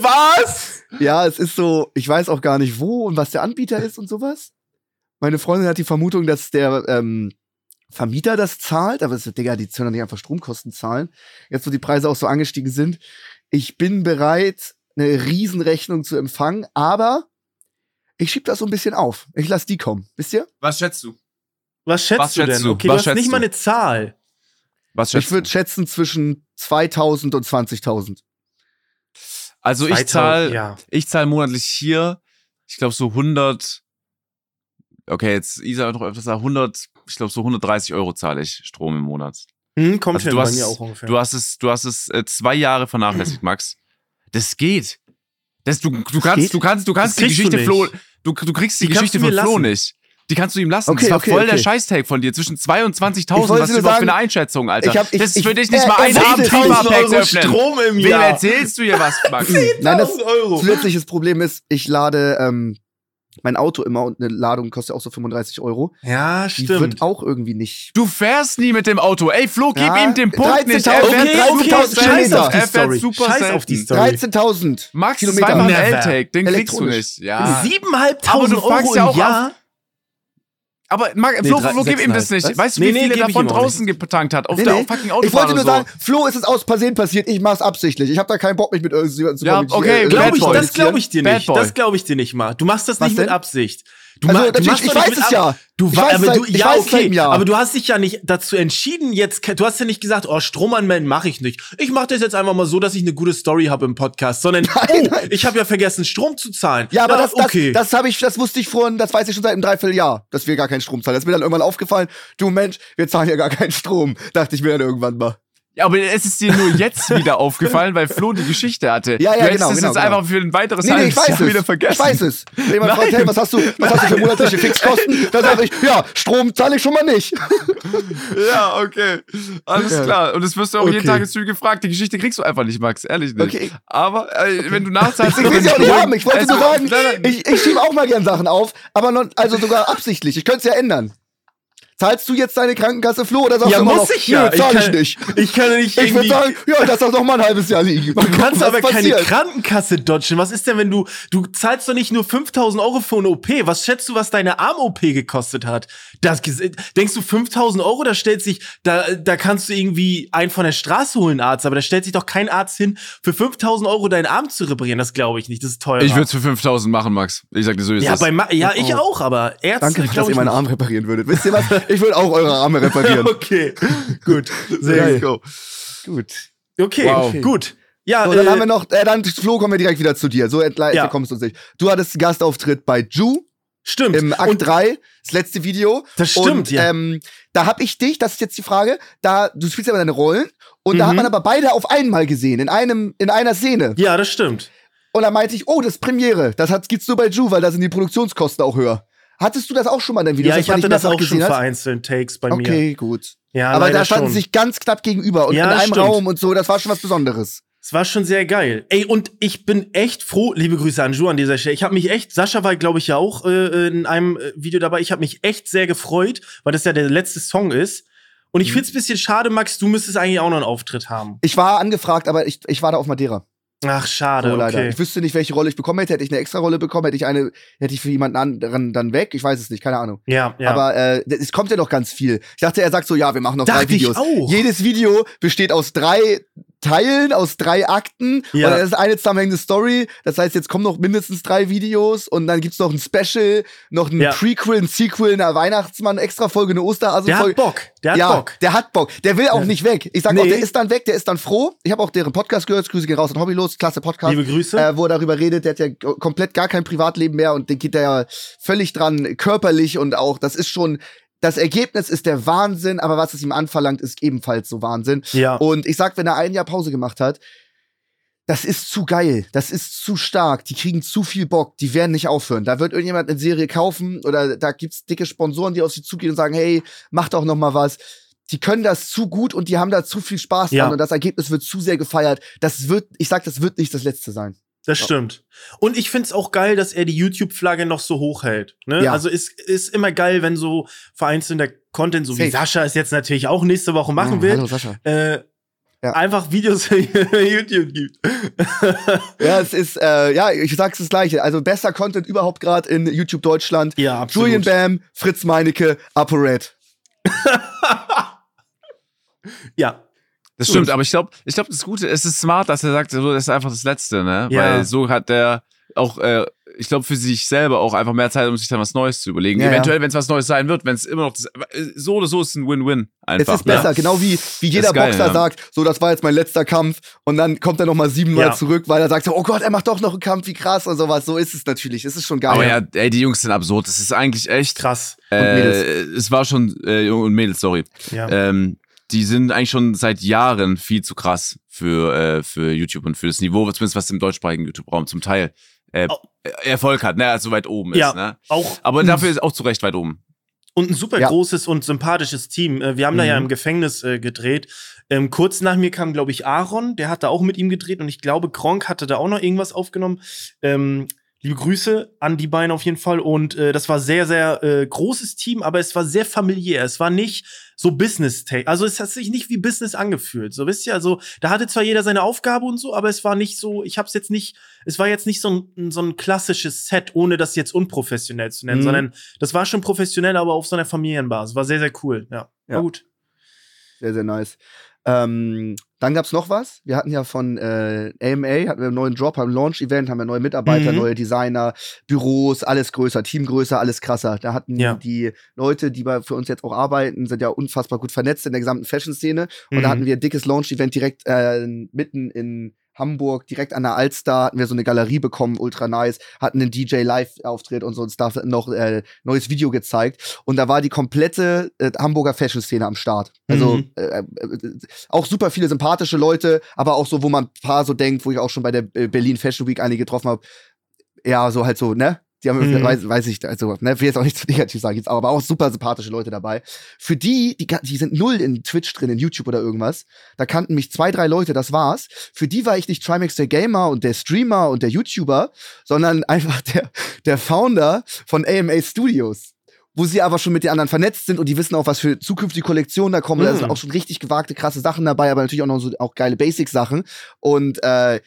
was? Ja, es ist so, ich weiß auch gar nicht wo und was der Anbieter ist und sowas. Meine Freundin hat die Vermutung, dass der ähm, Vermieter das zahlt, aber es ist, Digga, die können doch nicht einfach Stromkosten zahlen. Jetzt, wo die Preise auch so angestiegen sind. Ich bin bereit, eine Riesenrechnung zu empfangen, aber Ich schieb das so ein bisschen auf. Ich lass die kommen. Wisst ihr? Was schätzt du? Was schätzt Was du schätzt denn? du? Okay, Was du hast nicht mal du? eine Zahl. Was schätzt Ich würde du? schätzen zwischen 2000 und 20.000. Also ich 2000, zahle Ja. ich zahl monatlich hier, ich glaube so 100, okay, jetzt Isa noch öfters gesagt, 100, ich glaube so 130 Euro zahle ich Strom im Monat. Hm, kommt Also hin, du bei hast- mir auch ungefähr. Du hast es, du hast es äh, zwei Jahre vernachlässigt, *clears throat* Max. Das geht. Das, du, du kannst, geht? du kannst, du kannst Das die kriegst du Geschichte. Flo, du, du kriegst die, Die Geschichte von Flo lassen. nicht. Die kannst du ihm lassen. Okay, das war okay, voll der okay. Scheißtag von dir. Zwischen 2 und 20.000. Ich wollte Was ist überhaupt für eine Einschätzung, Alter? ich hab- ich- das ist für ich- dich nicht äh, mal ein Abend sagte 1000 Klimapack Euro öffnen. Strom im Wem Jahr. erzählst du hier was, Max? Nein, das 1000 Euro. zusätzliches Problem ist, ich lade ähm, mein Auto immer und eine Ladung kostet auch so 35 Euro. Ja, Die stimmt. wird auch irgendwie nicht. Du fährst nie mit dem Auto. Ey, Flo, gib Ja, ihm den Punkt nicht. 13.000 Er fährt Okay, fährt okay, 13.000 scheiß auf die Er fährt Story. super Scheiß auf die selten. Story. 13.000 Max, Kilometer. zweimal. L-Take. Den kriegst du nicht. Ja. Siebeneinhalbtausend Aber du Euro fragst ja im auch Jahr. Aber Marc, Nee, Flo, drei- Flo, gib ihm das nicht. was? Weißt du, Nee, wie nee, viel er geb ich davon draußen getankt hat? Auf Nee, der nee. fucking Ich Autobahn wollte nur so. sagen, Flo, es ist aus Versehen passiert. Ich mach's absichtlich. Ich habe da keinen Bock, mich mit irgendjemandem zu Ja, okay, äh, Glaub ich, das glaube ich dir nicht. Das glaube ich dir nicht mal. Du machst das Was nicht mit denn? Absicht. Du, Also, natürlich, machst ich weiß es ja. Du, Ich wa- weiß aber du, ja, okay. Aber du hast dich ja nicht dazu entschieden, jetzt, du hast ja nicht gesagt, oh, Strom anmelden mache ich nicht. Ich mache das jetzt einfach mal so, dass ich eine gute Story habe im Podcast, sondern, *laughs* oh, nein. ich habe ja vergessen, Strom zu zahlen. Ja, aber das, das, okay. das habe ich, das wusste ich vorhin, das weiß ich schon seit einem Dreivierteljahr, dass wir gar keinen Strom zahlen. Das ist mir dann irgendwann aufgefallen, du Mensch, wir zahlen ja gar keinen Strom. Dachte ich mir dann irgendwann mal. Ja, aber es ist dir nur jetzt *laughs* wieder aufgefallen, weil Flo die Geschichte hatte. Ja, ja, du hättest genau, es genau, jetzt genau. einfach für ein weiteres Nee, nee, ich weiß Jahr es. wieder vergessen. Ich weiß es. Wenn jemand fragt, hey, was hast du, was hast du für monatliche Fixkosten? *laughs* Dann sage ich, ja, Strom zahle ich schon mal nicht. *laughs* Ja, okay. Alles Ja. klar. Und das wirst du auch Okay. jeden Tag jetzt gefragt. Die Geschichte kriegst du einfach nicht, Max. Ehrlich nicht. Okay. Aber äh, wenn du nachzahlst... Ich will sie auch nicht haben. Ich wollte Also, nur sagen, ich, ich schiebe auch mal gern Sachen auf, aber non, also sogar absichtlich. Ich könnte es ja ändern. Zahlst du jetzt deine Krankenkasse, Flo, oder sagst ja, du immer muss noch, ich ja. nö, zahl ich, kann, nicht. Ich kann ja nicht Ich würde sagen, ja, lass das noch mal ein halbes Jahr liegen. Du kannst aber keine passiert? Krankenkasse dodgen. Was ist denn, wenn du, du zahlst doch nicht nur 5000 Euro für eine OP. Was schätzt du, was deine Arm-OP gekostet hat? Das, denkst du 5000 Euro, da stellt sich, da, da kannst du irgendwie einen von der Straße holen, Arzt, aber da stellt sich doch kein Arzt hin, für 5000 Euro deinen Arm zu reparieren. Das glaube ich nicht. Das ist teuer. Ich würde es für 5000 machen, Max. Ich sag dir so, wie es ja, ist. bei Ma ja, ich Oh. auch, aber Ärzte, Danke, dass glaube ihr ich meinen nicht. Arm reparieren würdet. Wisst ihr was? *laughs* Ich würde auch eure Arme reparieren. *laughs* Okay, gut. Sehr gut. go. Gut. Okay, Wow. gut. Ja, So, dann äh, haben wir noch, äh, dann Flo, kommen wir direkt wieder zu dir. So entgleich Ja. kommst du uns nicht. Du hattest einen Gastauftritt bei Ju stimmt. im Akt Und 3, das letzte Video. das stimmt, und, ja. Ähm, da hab ich dich, das ist jetzt die Frage, da, du spielst ja immer deine Rollen und da Mhm. hat man aber beide auf einmal gesehen, in einem, in einer Szene. ja, das stimmt. Und da meinte ich, oh, das ist Premiere. Das hat, gibt's nur bei Ju, weil da sind die Produktionskosten auch höher. Hattest du das auch schon mal in deinem Video? Ja, ich hatte das auch schon hat? vereinzelt Takes bei mir. Okay, gut. Ja, aber da standen schon. sie sich ganz knapp gegenüber und Ja, in einem stimmt. Raum und so, das war schon was Besonderes. Es war schon sehr geil. Ey, und ich bin echt froh, liebe Grüße an Ju an dieser Stelle. Ich habe mich echt, Sascha war, glaube ich, ja auch äh, in einem äh, Video dabei. Ich habe mich echt sehr gefreut, weil das ja der letzte Song ist. Und Mhm. ich find's ein bisschen schade, Max, du müsstest eigentlich auch noch einen Auftritt haben. Ich war angefragt, aber ich, ich war da auf Madeira. Ach, schade, So, leider. okay. Ich wüsste nicht, welche Rolle ich bekommen hätte. Hätte ich eine extra Rolle bekommen, hätte ich eine, hätte ich für jemanden anderen dann weg. Ich weiß es nicht, keine Ahnung. Ja, ja. Aber äh, es kommt ja noch ganz viel. Ich dachte, er sagt so, ja, wir machen noch Dachte drei ich Videos. auch. Jedes Video besteht aus drei Teilen, aus drei Akten. Ja. Und das ist eine zusammenhängende Story. Das heißt, jetzt kommen noch mindestens drei Videos und dann gibt's noch ein Special, noch ein Ja. Prequel, ein Sequel, eine Weihnachtsmann-Extra-Folge, eine der hat. Bock. Der hat ja, Bock. der hat Bock. Der will auch nicht weg. Ich sag auch, Nee. der ist dann weg, der ist dann froh. Ich habe auch deren Podcast gehört, Grüße gehen raus und Hobbylos, klasse Podcast Liebe Grüße. äh, wo er darüber redet, der hat ja komplett gar kein Privatleben mehr und den geht er ja völlig dran, körperlich und auch, das ist schon, das Ergebnis ist der Wahnsinn, aber was es ihm anverlangt, ist ebenfalls so Wahnsinn. ja. Und ich sag, wenn er ein Jahr Pause gemacht hat, das ist zu geil, das ist zu stark, die kriegen zu viel Bock, die werden nicht aufhören. Da wird irgendjemand eine Serie kaufen oder da gibt's dicke Sponsoren, die auf sie zugehen und sagen, hey, mach doch noch mal was. Die können das zu gut und die haben da zu viel Spaß Ja. dran und das Ergebnis wird zu sehr gefeiert. Das wird, ich sag, das wird nicht das letzte sein. Das stimmt. Und ich find's auch geil, dass er die YouTube-Flagge noch so hoch hält. Ne? Ja. Also ist, ist immer geil, wenn so vereinzelter Content, so wie Safe. Sascha es jetzt natürlich auch nächste Woche machen Oh, will, Hallo Sascha. äh, Ja. einfach Videos für *laughs* YouTube gibt. *laughs* Ja, es ist, äh, ja, ich sag's das Gleiche. Also bester Content überhaupt gerade in YouTube Deutschland. ja, absolut. Julian Bam, Fritz Meinecke, ApoRed. *laughs* Ja, Das stimmt, aber ich glaube, ich glaube, das Gute, es ist smart, dass er sagt, so, das ist einfach das Letzte, ne? Ja. Weil so hat der auch, äh, ich glaube, für sich selber auch einfach mehr Zeit, um sich dann was Neues zu überlegen. Ja, ja. Eventuell, wenn es was Neues sein wird, wenn es immer noch das, so oder so ist ein Win-Win Es einfach. ist besser, Ne? genau wie, wie jeder ist geil, Boxer ja. sagt, so, das war jetzt mein letzter Kampf und dann kommt er nochmal siebenmal Ja. zurück, weil er sagt so, oh Gott, er macht doch noch einen Kampf, wie krass und sowas. So ist es natürlich. Es ist schon geil. Aber ja, ey, die Jungs sind absurd. Das ist eigentlich echt. Krass. Äh, Mädels. es war schon, äh, Junge und Mädels, sorry. Ja. Ähm, die sind eigentlich schon seit Jahren viel zu krass für, äh, für YouTube und für das Niveau, zumindest was im deutschsprachigen YouTube-Raum zum Teil äh, Erfolg hat, ne, also weit oben Ja. ist. Ne? Auch Aber dafür ist auch zu Recht weit oben. Und ein super Ja. großes und sympathisches Team. Äh, Wir haben da ja Mhm. im Gefängnis äh, gedreht. Ähm, kurz nach mir kam, glaube ich, Aaron, der hat da auch mit ihm gedreht und ich glaube, Gronk hatte da auch noch irgendwas aufgenommen. Ähm, liebe Grüße an die beiden auf jeden Fall. Und äh, das war sehr, sehr äh, großes Team, aber es war sehr familiär. Es war nicht so business -tech. Also es hat sich nicht wie Business angefühlt. So wisst ihr, also da hatte zwar jeder seine Aufgabe und so, aber es war nicht so, ich habe es jetzt nicht, es war jetzt nicht so ein, so ein klassisches Set, ohne das jetzt unprofessionell zu nennen, Mhm. sondern das war schon professionell, aber auf so einer Familienbasis. War sehr, sehr cool. Ja, Ja. war gut. Sehr, sehr nice. Ähm, dann gab's noch was. Wir hatten ja von äh, AMA, hatten wir einen neuen Drop, haben ein Launch-Event, haben wir neue Mitarbeiter, Mhm. neue Designer, Büros, alles größer, Team größer, alles krasser. Da hatten Ja. die Leute, die bei, für uns jetzt auch arbeiten, sind ja unfassbar gut vernetzt in der gesamten Fashion-Szene. Und da Mhm. hatten wir ein dickes Launch-Event direkt äh, mitten in Hamburg, direkt an der Alster, hatten wir so eine Galerie bekommen, ultra nice, hatten einen DJ-Live-Auftritt und so und Stuff, noch äh, neues Video gezeigt. Und da war die komplette äh, Hamburger Fashion-Szene am Start. Also Mhm. äh, äh, auch super viele sympathische Leute, aber auch so, wo man ein paar so denkt, wo ich auch schon bei der äh, Berlin Fashion Week einige getroffen habe. Ja, so halt so, ne? Die haben, Mhm. weiß, weiß ich, also, ne, will jetzt auch nicht zu *laughs* negativ sagen, jetzt, aber auch super sympathische Leute dabei. Für die, die, die sind null in Twitch drin, in YouTube oder irgendwas. Da kannten mich zwei, drei Leute, das war's. Für die war ich nicht Trimax der Gamer und der Streamer und der YouTuber, sondern *laughs* einfach der, der Founder von AMA Studios. Wo sie aber schon mit den anderen vernetzt sind und die wissen auch, was für zukünftige Kollektionen da kommen. Da Mhm. sind auch schon richtig gewagte, krasse Sachen dabei, aber natürlich auch noch so auch geile Basic-Sachen. Und äh,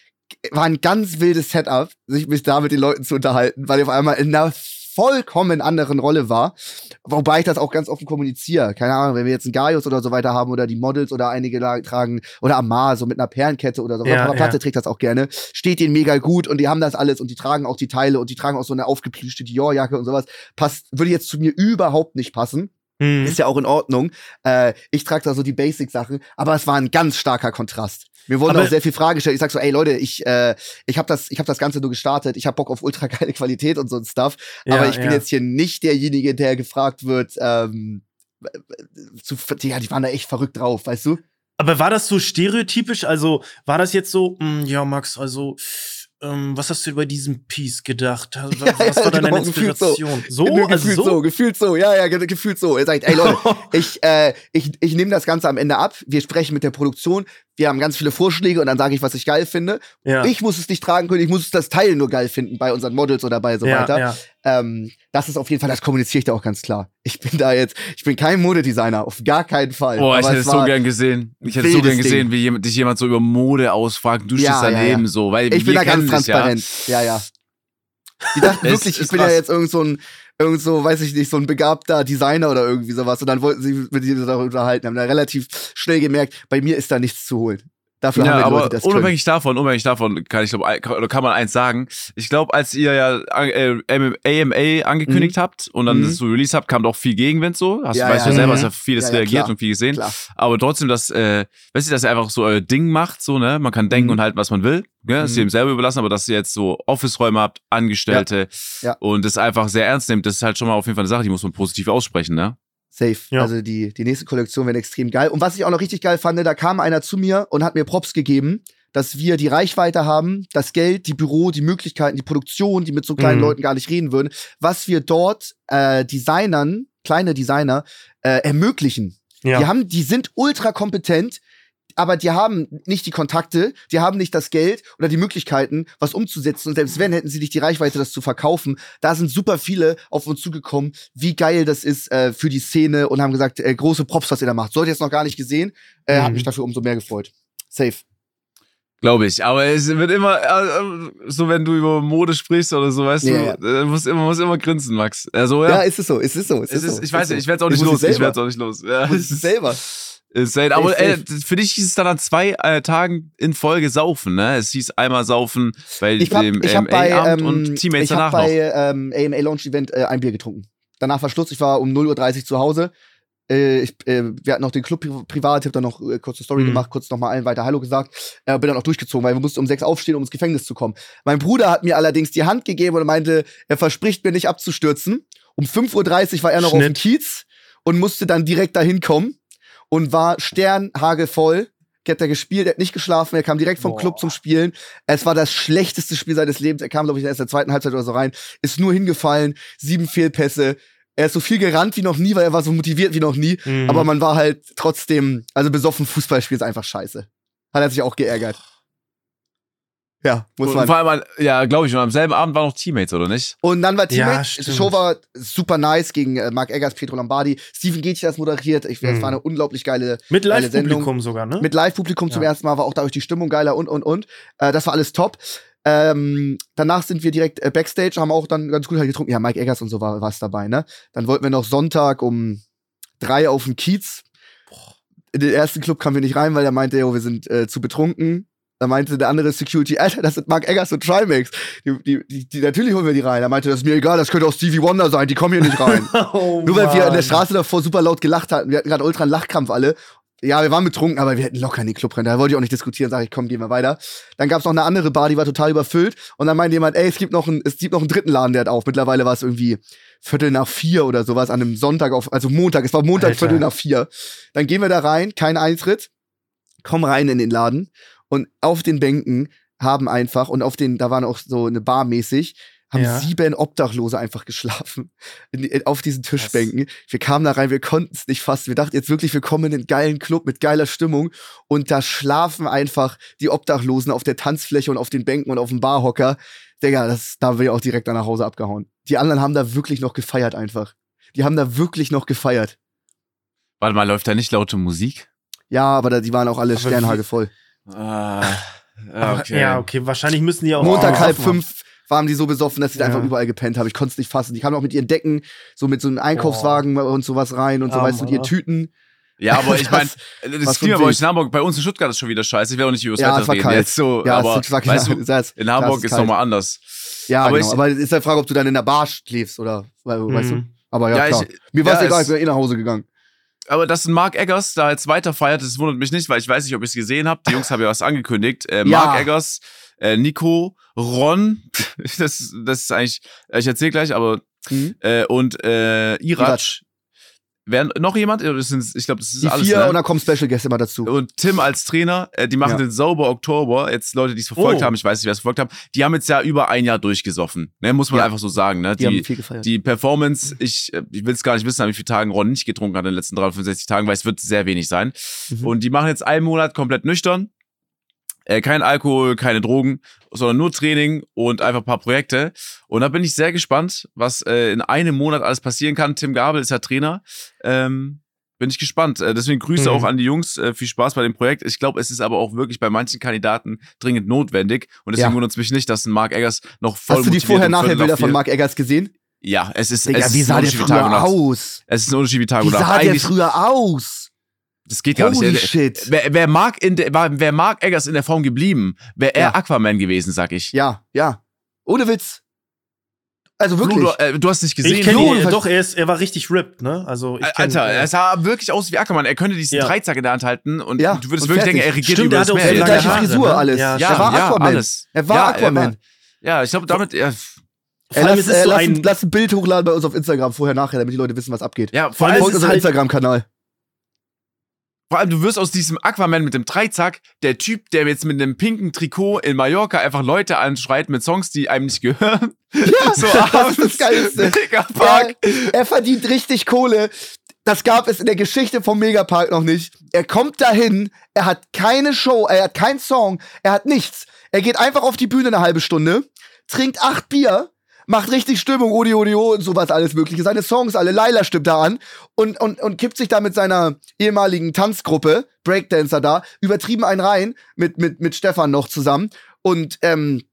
war ein ganz wildes Setup, sich mich da mit den Leuten zu unterhalten, weil ich auf einmal in einer vollkommen anderen Rolle war. Wobei ich das auch ganz offen kommuniziere. Keine Ahnung, wenn wir jetzt einen Gaius oder so weiter haben oder die Models oder einige tragen oder Amar, so mit einer Perlenkette oder so. Ja, Ja, Platte ja. trägt das auch gerne. Steht denen mega gut und die haben das alles und die tragen auch die Teile und die tragen auch so eine aufgeplüschte Dior-Jacke und sowas. Passt, würde jetzt zu mir überhaupt nicht passen. Mhm. Ist ja auch in Ordnung. Äh, ich trage da so die Basic-Sachen, aber es war ein ganz starker Kontrast. Mir wurden Aber- auch sehr viele Fragen gestellt. Ich sag so, ey Leute, ich, äh, ich habe das, ich hab das Ganze nur gestartet. Ich habe Bock auf ultra geile *laughs* Qualität und so ein Stuff. Ja, aber ich bin ja. jetzt hier nicht derjenige, der gefragt wird. Ähm, zu, ja, die waren da echt verrückt drauf, weißt du? Aber war das so stereotypisch? Also war das jetzt so, mh, ja, Max, also, ähm, was hast du über diesen Piece gedacht? *laughs* Was, Ja, was ja, war deine genau, gefühlt so. Inspiration? So, Nö, also gefühlt so. so. gefühlt so, ja, ja, ge- gefühlt so. Er sagt, ey Leute, *laughs* ich, äh, ich, ich nehme das Ganze am Ende ab. Wir sprechen mit der Produktion. Wir haben ganz viele Vorschläge und dann sage ich, was ich geil finde. ja. Ich muss es nicht tragen können, ich muss das Teil nur geil finden bei unseren Models oder bei so ja, weiter. Ja. Ähm, das ist auf jeden Fall, das kommuniziere ich da auch ganz klar. Ich bin da jetzt, ich bin kein Modedesigner, auf gar keinen Fall. Boah, ich hätte es so gern gesehen. Ich hätte so gern gesehen, Ding. wie jemand, dich jemand so über Mode ausfragt. Du stehst ja, daneben ja. so. Weil Ich wir bin da ganz transparent. Ja, ja. Die dachten *laughs* wirklich, ich bin ja jetzt irgend so ein, irgend so, weiß ich nicht, so ein begabter Designer oder irgendwie sowas. Und dann wollten sie mit mir darüber unterhalten, haben dann relativ schnell gemerkt, bei mir ist da nichts zu holen. Dafür Ja, haben wir aber Leute, das können. unabhängig davon, unabhängig davon kann ich glaube, kann man eins sagen. Ich glaube, als ihr ja äh, AMA angekündigt habt und dann Mhm. das so Release habt, kam doch viel Gegenwind so. Hast, Ja, weißt ja, du selber, hast ja vieles Ja, reagiert und viel gesehen. Klar. Aber trotzdem, dass, äh, weißt du, dass ihr einfach so euer Ding macht, so, ne? Man kann denken Mhm. und halten, was man will. Ne? Ist Mhm. jedem selber überlassen, aber dass ihr jetzt so Office-Räume habt, Angestellte und das einfach sehr ernst nimmt, das ist halt schon mal auf jeden Fall eine Sache, die muss man positiv aussprechen, ne? Safe. Ja. Also die, die nächste Kollektion wird extrem geil. Und was ich auch noch richtig geil fand, da kam einer zu mir und hat mir Props gegeben, dass wir die Reichweite haben, das Geld, die Büro, die Möglichkeiten, die Produktion, die mit so kleinen Mhm. Leuten gar nicht reden würden, was wir dort äh, Designern, kleine Designer, äh, ermöglichen. Ja. Die haben, die sind ultra kompetent, aber die haben nicht die Kontakte, die haben nicht das Geld oder die Möglichkeiten, was umzusetzen. Und selbst wenn, hätten sie nicht die Reichweite, das zu verkaufen. Da sind super viele auf uns zugekommen, wie geil das ist äh, für die Szene und haben gesagt, äh, große Props, was ihr da macht. Sollte jetzt noch gar nicht gesehen, äh, hat Mhm. mich dafür umso mehr gefreut. Safe. Glaube ich. Aber es wird immer, äh, so wenn du über Mode sprichst oder so, weißt Ja, du, äh, musst immer, musst immer grinsen, Max. Also, ja. Ja, ist es so, ist es so. Ist es es ist, so, ich weiß so. nicht, ich werde auch nicht los. es Ich selber. werde auch nicht los. Ja, Ich muss es es ist, selber. Ist halt, aber Safe, äh, für dich hieß es dann an zwei äh, Tagen in Folge saufen, ne? Es hieß einmal saufen bei Ich hab, dem ich AMA-Abend ähm, und Teammates ich hab danach noch. bei ähm, AMA Launch Event äh, ein Bier getrunken. Danach war Schluss, ich war um 0.30 Uhr zu Hause. Äh, ich, äh, wir hatten noch den Club pri- privat, ich hab dann noch äh, kurze Story Mhm. gemacht, kurz noch mal allen weiter Hallo gesagt. Äh, bin dann auch durchgezogen, weil wir mussten um sechs aufstehen, um ins Gefängnis zu kommen. Mein Bruder hat mir allerdings die Hand gegeben und meinte, er verspricht mir nicht abzustürzen. Um 5.30 Uhr war er noch auf dem Schnitt. Kiez und musste dann direkt dahin kommen und war sternhagelvoll. Hat er gespielt, er hat nicht geschlafen, er kam direkt vom Boah. Club zum Spielen. Es war das schlechteste Spiel seines Lebens. Er kam, glaube ich, erst in der zweiten Halbzeit oder so rein, ist nur hingefallen, sieben Fehlpässe. Er ist so viel gerannt wie noch nie, weil er war so motiviert wie noch nie. Mhm. Aber man war halt trotzdem, also besoffen Fußballspiel ist einfach scheiße. Hat er sich auch geärgert. Ja, muss Und man. vor allem, ja, glaube ich, und am selben Abend waren noch Teammates, oder nicht? Und dann war Ja, Teammates. die stimmt. Show war super nice gegen äh, Mark Eggers, Pietro Lombardi. Steven Gätchen hat das moderiert. Ich, Das Mhm. war eine unglaublich geile Mit. Live-Publikum sogar, ne? Mit Live-Publikum zum Ja. ersten Mal war auch dadurch die Stimmung geiler und, und, und. Äh, das war alles top. Ähm, danach sind wir direkt äh, Backstage, haben auch dann ganz gut halt getrunken. Ja, Mike Eggers und so war es dabei, ne? Dann wollten wir noch Sonntag um drei auf dem Kiez. In den ersten Club kamen wir nicht rein, weil er meinte, jo, wir sind äh, zu betrunken. Da meinte der andere Security, Alter, das sind Mark Eggers und Trimax. Die, die, die, die, natürlich holen wir die rein. Er meinte, das ist mir egal, das könnte auch Stevie Wonder sein, die kommen hier nicht rein. *laughs* Oh, Nur weil wir in der Mann. Straße davor super laut gelacht hatten. Wir hatten gerade ultra einen Lachkrampf alle. Ja, wir waren betrunken, aber wir hätten locker in den Club rennen. Da wollte ich auch nicht diskutieren. Sag ich, komm, gehen wir weiter. Dann gab's noch eine andere Bar, die war total überfüllt. Und dann meinte jemand, ey, es gibt noch einen, es gibt noch einen dritten Laden, der hat auf. Mittlerweile war es irgendwie Viertel nach vier oder sowas an einem Sonntag auf, also Montag. Es war Montag, Alter. Viertel nach vier. Dann gehen wir da rein, kein Eintritt. Komm rein in den Laden. Und auf den Bänken haben einfach, und auf den, da waren auch so eine Bar mäßig, haben Ja. sieben Obdachlose einfach geschlafen. *laughs* In, in, auf diesen Tischbänken. Wir kamen da rein, wir konnten es nicht fassen. Wir dachten jetzt wirklich, wir kommen in einen geilen Club mit geiler Stimmung. Und da schlafen einfach die Obdachlosen auf der Tanzfläche und auf den Bänken und auf dem Barhocker. Digga, das, da bin ich auch direkt dann nach Hause abgehauen. Die anderen haben da wirklich noch gefeiert einfach. Die haben da wirklich noch gefeiert. Warte mal, läuft da nicht laute Musik? Ja, aber da, die waren auch alle Aber sternhagelvoll. Ah, Aber- Ja, okay, wahrscheinlich müssen die auch. Montag halb fünf waren die so besoffen, dass sie da Ja. einfach überall gepennt haben. Ich konnte es nicht fassen. Die kamen auch mit ihren Decken, so mit so einem Einkaufswagen und sowas rein und so, Ja, weißt du, mit ihren. Tüten. Ja, aber *laughs* ich meine, Das- das Klima bei euch in Hamburg, bei uns in Stuttgart ist schon wieder scheiße. Ich will auch nicht über das Ja, Wetter es war reden kalt. jetzt so, Ja, aber es ist, weißt du, ist, ist, in Hamburg ist kalt. nochmal anders. Ja, aber genau. ich- aber es ist ja die Frage, ob du dann in der Bar schläfst oder, weil, weißt du. Mhm. Aber ja, Ja, klar. ich- Mir war es ja, egal, es- ich bin eh nach Hause gegangen. Aber dass ein Mark Eggers da jetzt weiter feiert, das wundert mich nicht, weil ich weiß nicht, ob ihr es gesehen habt. Die Jungs haben ja was angekündigt. Äh, Ja. Mark Eggers, äh, Nico, Ron, *laughs* das, das ist eigentlich, ich erzähle gleich, aber Mhm. äh, und äh, Irac. Wer, noch jemand? Ich glaube, das ist Die alles. vier ne? und dann kommen Special Guests immer dazu. Und Tim als Trainer, äh, die machen Ja. den Sauber Oktober. Jetzt Leute, die es verfolgt Oh. haben, ich weiß nicht, wer es verfolgt haben, die haben jetzt ja über ein Jahr durchgesoffen. Ne, muss man Ja. einfach so sagen. Ne? Die, haben Die, viel gefeiert. die Performance, ich, äh, ich will es gar nicht wissen, wie viele Tagen Ron nicht getrunken hat in den letzten 365 Tagen, weil es wird sehr wenig sein. Mhm. Und die machen jetzt einen Monat komplett nüchtern. Äh, kein Alkohol, keine Drogen, sondern nur Training und einfach ein paar Projekte. Und da bin ich sehr gespannt, was äh, in einem Monat alles passieren kann. Tim Gabel ist ja Trainer. Ähm, bin ich gespannt. Äh, deswegen Grüße Mhm. auch an die Jungs. Äh, viel Spaß bei dem Projekt. Ich glaube, es ist aber auch wirklich bei manchen Kandidaten dringend notwendig. Und deswegen Ja. wundert es mich nicht, dass ein Mark Eggers noch voll Hast du die Vorher-Nachher-Bilder von Mark Eggers gesehen? Ja, es ist, Digga, es ist wie ein sah der wie früher aus? Es ist ein Unterschied wie Tag Wie und Nacht. sah der früher aus? Das geht gar Holy nicht. shit. Wer, wer, Mark in der, war- wer Mark Eggers in der Form geblieben, wäre er Ja. Aquaman gewesen, sag ich. Ja, ja. Ohne Witz. Also wirklich. Flo, du, äh, du hast nicht gesehen. Ich kenne ihn, doch, er, ist, er war richtig ripped, ne? Also, ich Alter, äh, er sah wirklich aus wie Ackermann. Er könnte diesen Ja. Dreizack in der Hand halten und Ja, du würdest und wirklich fertig. denken, er regiert Stimmt, über er das auch Meer. Er so hat lange die gleiche Haare, Frisur, ne? alles. Ja, er war ja, Aquaman. alles. Er war ja, Aquaman. Er war, ja, ich glaube, damit, Ey, ist lass, es äh, so lass, ein. lass ein Bild hochladen bei uns auf Instagram, vorher, nachher, damit die Leute wissen, was abgeht. ja, vor Vor allem allem, Folgt ist es unserem halt- Instagram-Kanal. Vor allem, du wirst aus diesem Aquaman mit dem Dreizack, der Typ, der jetzt mit einem pinken Trikot in Mallorca einfach Leute anschreit mit Songs, die einem nicht gehören. Ja, *laughs* so das ist das Geilste. Megapark. Er, er verdient richtig Kohle. Das gab es in der Geschichte vom Megapark noch nicht. Er kommt dahin, er hat keine Show, er hat keinen Song, er hat nichts. Er geht einfach auf die Bühne eine halbe Stunde, trinkt acht Bier, macht richtig Stimmung, Odi Odi O und sowas alles mögliche. Seine Songs, alle Laila stimmt da an und, und, und kippt sich da mit seiner ehemaligen Tanzgruppe, Breakdancer da, übertrieben einen rein, mit, mit, mit Stefan noch zusammen. Und ähm,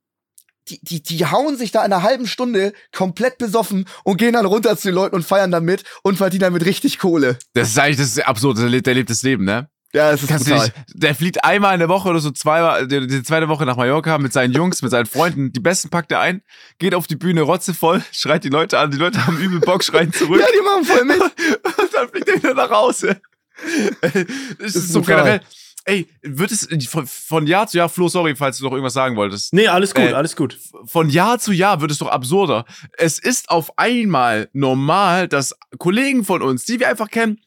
die, die, die hauen sich da in einer halben Stunde komplett besoffen und gehen dann runter zu den Leuten und feiern damit und verdienen damit richtig Kohle. Das ist eigentlich das ist lebt, der lebt das Leben, ne? Ja, das ist Kannst brutal. nicht, der fliegt einmal in der Woche oder so zweimal, die, die zweite Woche nach Mallorca mit seinen Jungs, mit seinen Freunden. Die besten packt er ein, geht auf die Bühne rotzevoll, *laughs* schreit die Leute an, die Leute haben übel Bock, schreien zurück. Ja, die machen voll mit. *laughs* Und dann fliegt er wieder nach Hause. *laughs* Das ist so brutal. generell. Ey, wird es von, von Jahr zu Jahr, Flo, sorry, falls du noch irgendwas sagen wolltest. Nee, alles gut, Äh, alles gut. Von Jahr zu Jahr wird es doch absurder. Es ist auf einmal normal, dass Kollegen von uns, die wir einfach kennen,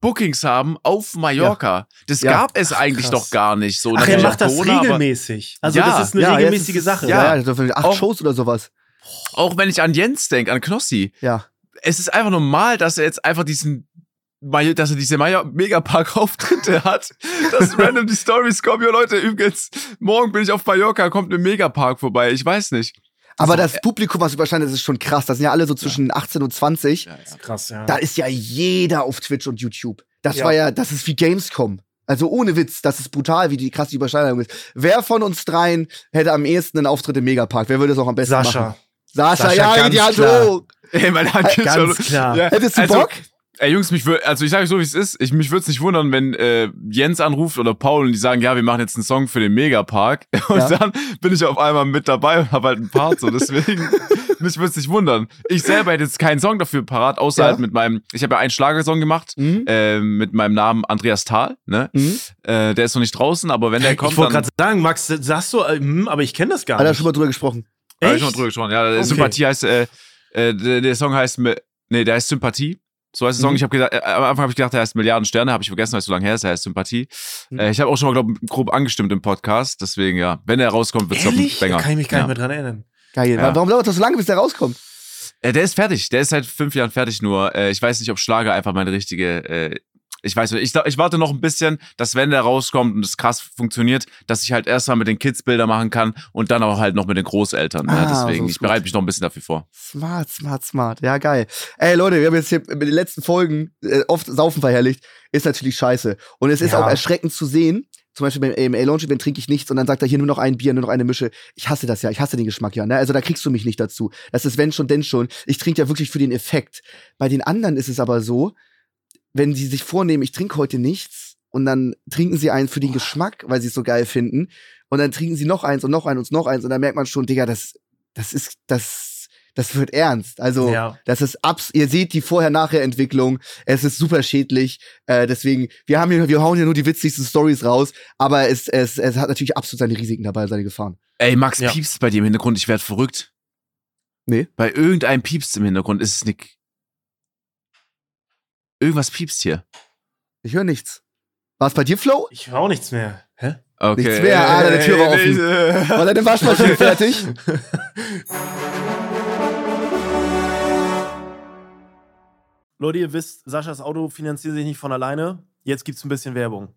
Bookings haben auf Mallorca. Das Ja. gab es eigentlich krass. doch gar nicht so. Ach, er macht das Corona, regelmäßig. Also Ja, das ist eine Ja, regelmäßige ist Sache. Ja, Ja. ja, das acht Auch- Shows oder sowas. Auch wenn ich an Jens denke, an Knossi. Ja. Es ist einfach normal, dass er jetzt einfach diesen dass er diese Megapark-Auftritte *laughs* hat, dass *laughs* random die Stories kommen, ja Leute, übrigens, morgen bin ich auf Mallorca, kommt im Megapark vorbei, ich weiß nicht. Aber ist das Publikum, was überschneidet, das ist schon krass. Das sind ja alle so zwischen 18 und 20. Ja, ja. Krass, ja. Da ist ja jeder auf Twitch und YouTube. Das Ja. war ja, das ist wie Gamescom. Also ohne Witz, das ist brutal, wie die krass die Überschneidung ist. Wer von uns dreien hätte am ehesten einen Auftritt im Megapark? Wer würde es auch am besten machen? Sascha. Sascha, Sascha, ja, ganz die Hand klar. hoch. Ey, meine Hand geht Ganz schon. klar. Ja, Hättest du also, Bock? Ey, Jungs, mich wür- also ich sage euch so, wie es ist. Ich, mich würde es nicht wundern, wenn äh, Jens anruft oder Paul und die sagen, ja, wir machen jetzt einen Song für den Megapark. *laughs* Und Ja. dann bin ich auf einmal mit dabei und habe halt einen Part. So, deswegen, *laughs* mich würde es nicht wundern. Ich selber hätte jetzt keinen Song dafür parat, außer Ja. halt mit meinem, ich habe ja einen Schlagersong gemacht, Mhm. äh, mit meinem Namen Andreas Thal. Ne? Mhm. Äh, der ist noch nicht draußen, aber wenn der kommt, ich wollte gerade sagen, Max, sagst du, äh, hm, aber ich kenne das gar Hat er nicht. schon mal drüber gesprochen. Ja, hab Echt? ich schon mal drüber gesprochen. Ja, Okay. Sympathie heißt, äh, äh, der, der Song heißt, nee, der heißt Sympathie. So heißt der Song. Mhm. Ich habe gedacht, äh, am Anfang habe ich gedacht, der heißt Milliarden Sterne, habe ich vergessen, weil es so lange her ist, der heißt Sympathie. Mhm. Äh, ich habe auch schon mal, glaube ich, grob angestimmt im Podcast. Deswegen, ja, wenn er rauskommt, wird es ein Ehrlich? Da Banger. kann ich mich gar ja. nicht mehr dran erinnern. Geil. Ja. Warum dauert das so lange, bis der rauskommt? Äh, der ist fertig. Der ist seit fünf Jahren fertig nur. Äh, ich weiß nicht, ob Schlager einfach meine richtige. Ich weiß nicht. Ich, ich warte noch ein bisschen, dass wenn der rauskommt und es krass funktioniert, dass ich halt erstmal mit den Kids Bilder machen kann und dann auch halt noch mit den Großeltern. ne? Ah, Deswegen, so ich bereite mich noch ein bisschen dafür vor. Smart, smart, smart. Ja, geil. Ey, Leute, wir haben jetzt hier mit den letzten Folgen äh, oft Saufen verherrlicht. Ist natürlich scheiße. Und es ist Ja. auch erschreckend zu sehen. Zum Beispiel beim AMA Launch Event trinke ich nichts und dann sagt er hier nur noch ein Bier, nur noch eine Mische. Ich hasse das ja, ich hasse den Geschmack ja. Ne? Also da kriegst du mich nicht dazu. Das ist wenn schon, denn schon. Ich trinke ja wirklich für den Effekt. Bei den anderen ist es aber so, wenn sie sich vornehmen, ich trinke heute nichts und dann trinken sie einen für den Geschmack, weil sie es so geil finden und dann trinken sie noch eins und noch eins und noch eins und dann merkt man schon, Digga, das, das ist, das, das wird ernst. Also Ja. das ist abs, ihr seht die Vorher-Nachher-Entwicklung. Es ist super schädlich. Äh, deswegen, wir haben hier, wir hauen hier nur die witzigsten Stories raus, aber es, es, es hat natürlich absolut seine Risiken dabei, seine Gefahren. Ey, Max, Ja. piepst bei dir im Hintergrund, ich werd verrückt. Nee. Bei irgendeinem piepst im Hintergrund, ist es Nick. Irgendwas piepst hier. Ich höre nichts. War es bei dir, Flo? Ich höre auch nichts mehr. Hä? Okay. Nichts mehr, ah, deine Tür war offen. offen. War deine Waschmaschine fertig? *laughs* Leute, ihr wisst, Saschas Auto finanziert sich nicht von alleine. Jetzt gibt's ein bisschen Werbung.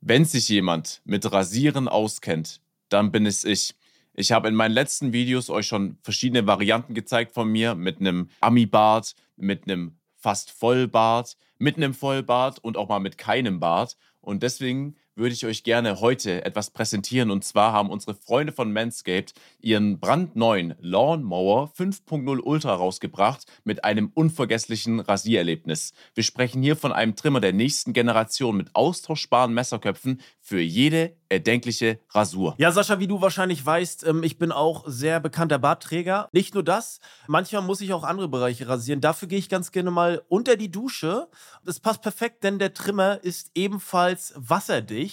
Wenn sich jemand mit Rasieren auskennt, dann bin es ich. Ich habe in meinen letzten Videos euch schon verschiedene Varianten gezeigt von mir mit einem Ami-Bart, mit einem fast Vollbart, mit einem Vollbart und auch mal mit keinem Bart. Und deswegen würde ich euch gerne heute etwas präsentieren. Und zwar haben unsere Freunde von Manscaped ihren brandneuen Lawnmower 5.0 Ultra rausgebracht mit einem unvergesslichen Rasiererlebnis. Wir sprechen hier von einem Trimmer der nächsten Generation mit austauschbaren Messerköpfen für jede erdenkliche Rasur. Ja, Sascha, wie du wahrscheinlich weißt, ähm, ich bin auch sehr bekannter Bartträger. Nicht nur das, manchmal muss ich auch andere Bereiche rasieren. Dafür gehe ich ganz gerne mal unter die Dusche. Das passt perfekt, denn der Trimmer ist ebenfalls wasserdicht.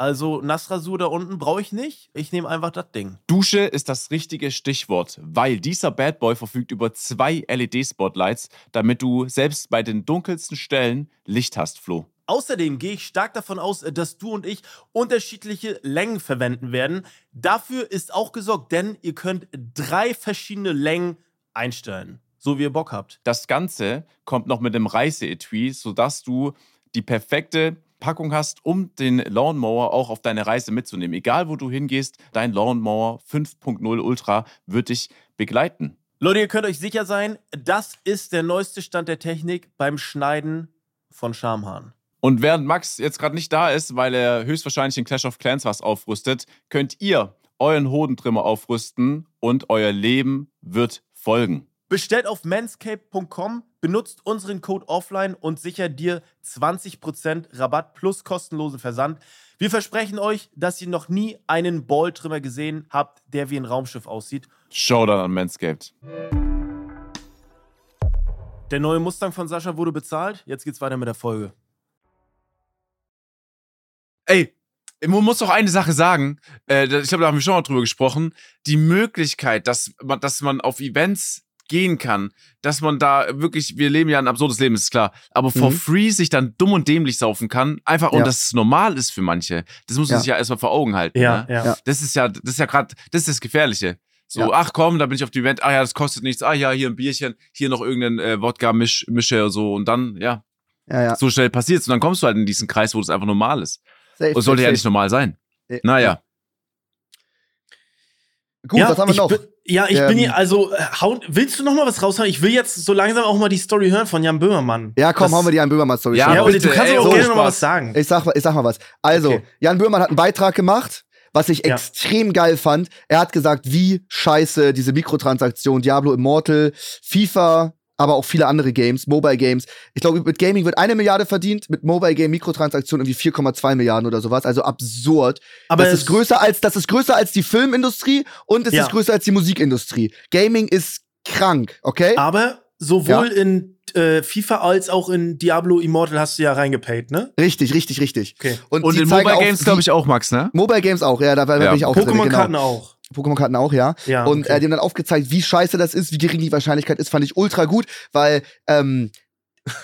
Also Nassrasur da unten brauche ich nicht. Ich nehme einfach das Ding. Dusche ist das richtige Stichwort, weil dieser Bad Boy verfügt über zwei LED-Spotlights, damit du selbst bei den dunkelsten Stellen Licht hast, Flo. Außerdem gehe ich stark davon aus, dass du und ich unterschiedliche Längen verwenden werden. Dafür ist auch gesorgt, denn ihr könnt drei verschiedene Längen einstellen, so wie ihr Bock habt. Das Ganze kommt noch mit einem Reiseetui, sodass du die perfekte Packung hast, um den Lawnmower auch auf deine Reise mitzunehmen. Egal wo du hingehst, dein Lawnmower 5.0 Ultra wird dich begleiten. Leute, ihr könnt euch sicher sein, das ist der neueste Stand der Technik beim Schneiden von Schamhaaren. Und während Max jetzt gerade nicht da ist, weil er höchstwahrscheinlich in Clash of Clans was aufrüstet, könnt ihr euren Hodentrimmer aufrüsten und euer Leben wird folgen. Bestellt auf manscape.com, benutzt unseren Code offline und sichert dir 20% Rabatt plus kostenlosen Versand. Wir versprechen euch, dass ihr noch nie einen Balltrimmer gesehen habt, der wie ein Raumschiff aussieht. Showdown an Manscaped. Der neue Mustang von Sascha wurde bezahlt. Jetzt geht's weiter mit der Folge. Ey, man muss doch eine Sache sagen. Äh, ich glaube, da haben wir schon mal drüber gesprochen. Die Möglichkeit, dass man, dass man auf Events gehen kann, dass man da wirklich, wir leben ja ein absurdes Leben, ist klar, aber for Mhm. free sich dann dumm und dämlich saufen kann, einfach und Ja. dass es normal ist für manche. Das muss man Ja. sich ja erstmal vor Augen halten. Ja, ne? ja. Ja. Das ist ja, das ist ja gerade, das ist das Gefährliche. So, Ja. ach komm, da bin ich auf dem Event, ah ja, das kostet nichts, ah ja, hier ein Bierchen, hier noch irgendein äh, Wodka-Misch, Mische oder so und dann, ja, Ja, ja. so schnell passiert's und dann kommst du halt in diesen Kreis, wo das einfach normal ist. Safe, Und es sollte ja safe, nicht normal sein. Naja. Gut, was haben wir ich noch? Bin, ja, ich Ähm, bin hier, also, äh, hauen, willst du noch mal was raushauen? Ich will jetzt so langsam auch mal die Story hören von Jan Böhmermann. Ja, komm, Das- hauen wir die an Böhmermann-Story. Ja, Ja, und du kannst ey, auch so gerne noch mal was sagen. Ich sag, ich sag mal was. Also, Okay. Jan Böhmermann hat einen Beitrag gemacht, was ich Ja. extrem geil fand. Er hat gesagt, wie scheiße diese Mikrotransaktion, Diablo Immortal, FIFA, aber auch viele andere Games, Mobile Games. Ich glaube, mit Gaming wird eine Milliarde verdient, mit Mobile Game Mikrotransaktionen irgendwie 4,2 Milliarden oder sowas. Also absurd. Aber das es- ist größer als, das ist größer als die Filmindustrie und es Ja. ist größer als die Musikindustrie. Gaming ist krank, okay? Aber sowohl in äh, FIFA als auch in Diablo Immortal hast du ja reingepaid, ne? Richtig, richtig, richtig. Okay. Und, Und die in Mobile Games, glaube ich, auch, Max, ne? Mobile Games auch, ja, da war Ja. bin ich auch drin, Pokémon-Karten genau. auch. Pokémon-Karten auch, ja. Ja, und okay. äh, die haben dann aufgezeigt, wie scheiße das ist, wie gering die Wahrscheinlichkeit ist, fand ich ultra gut, weil ähm,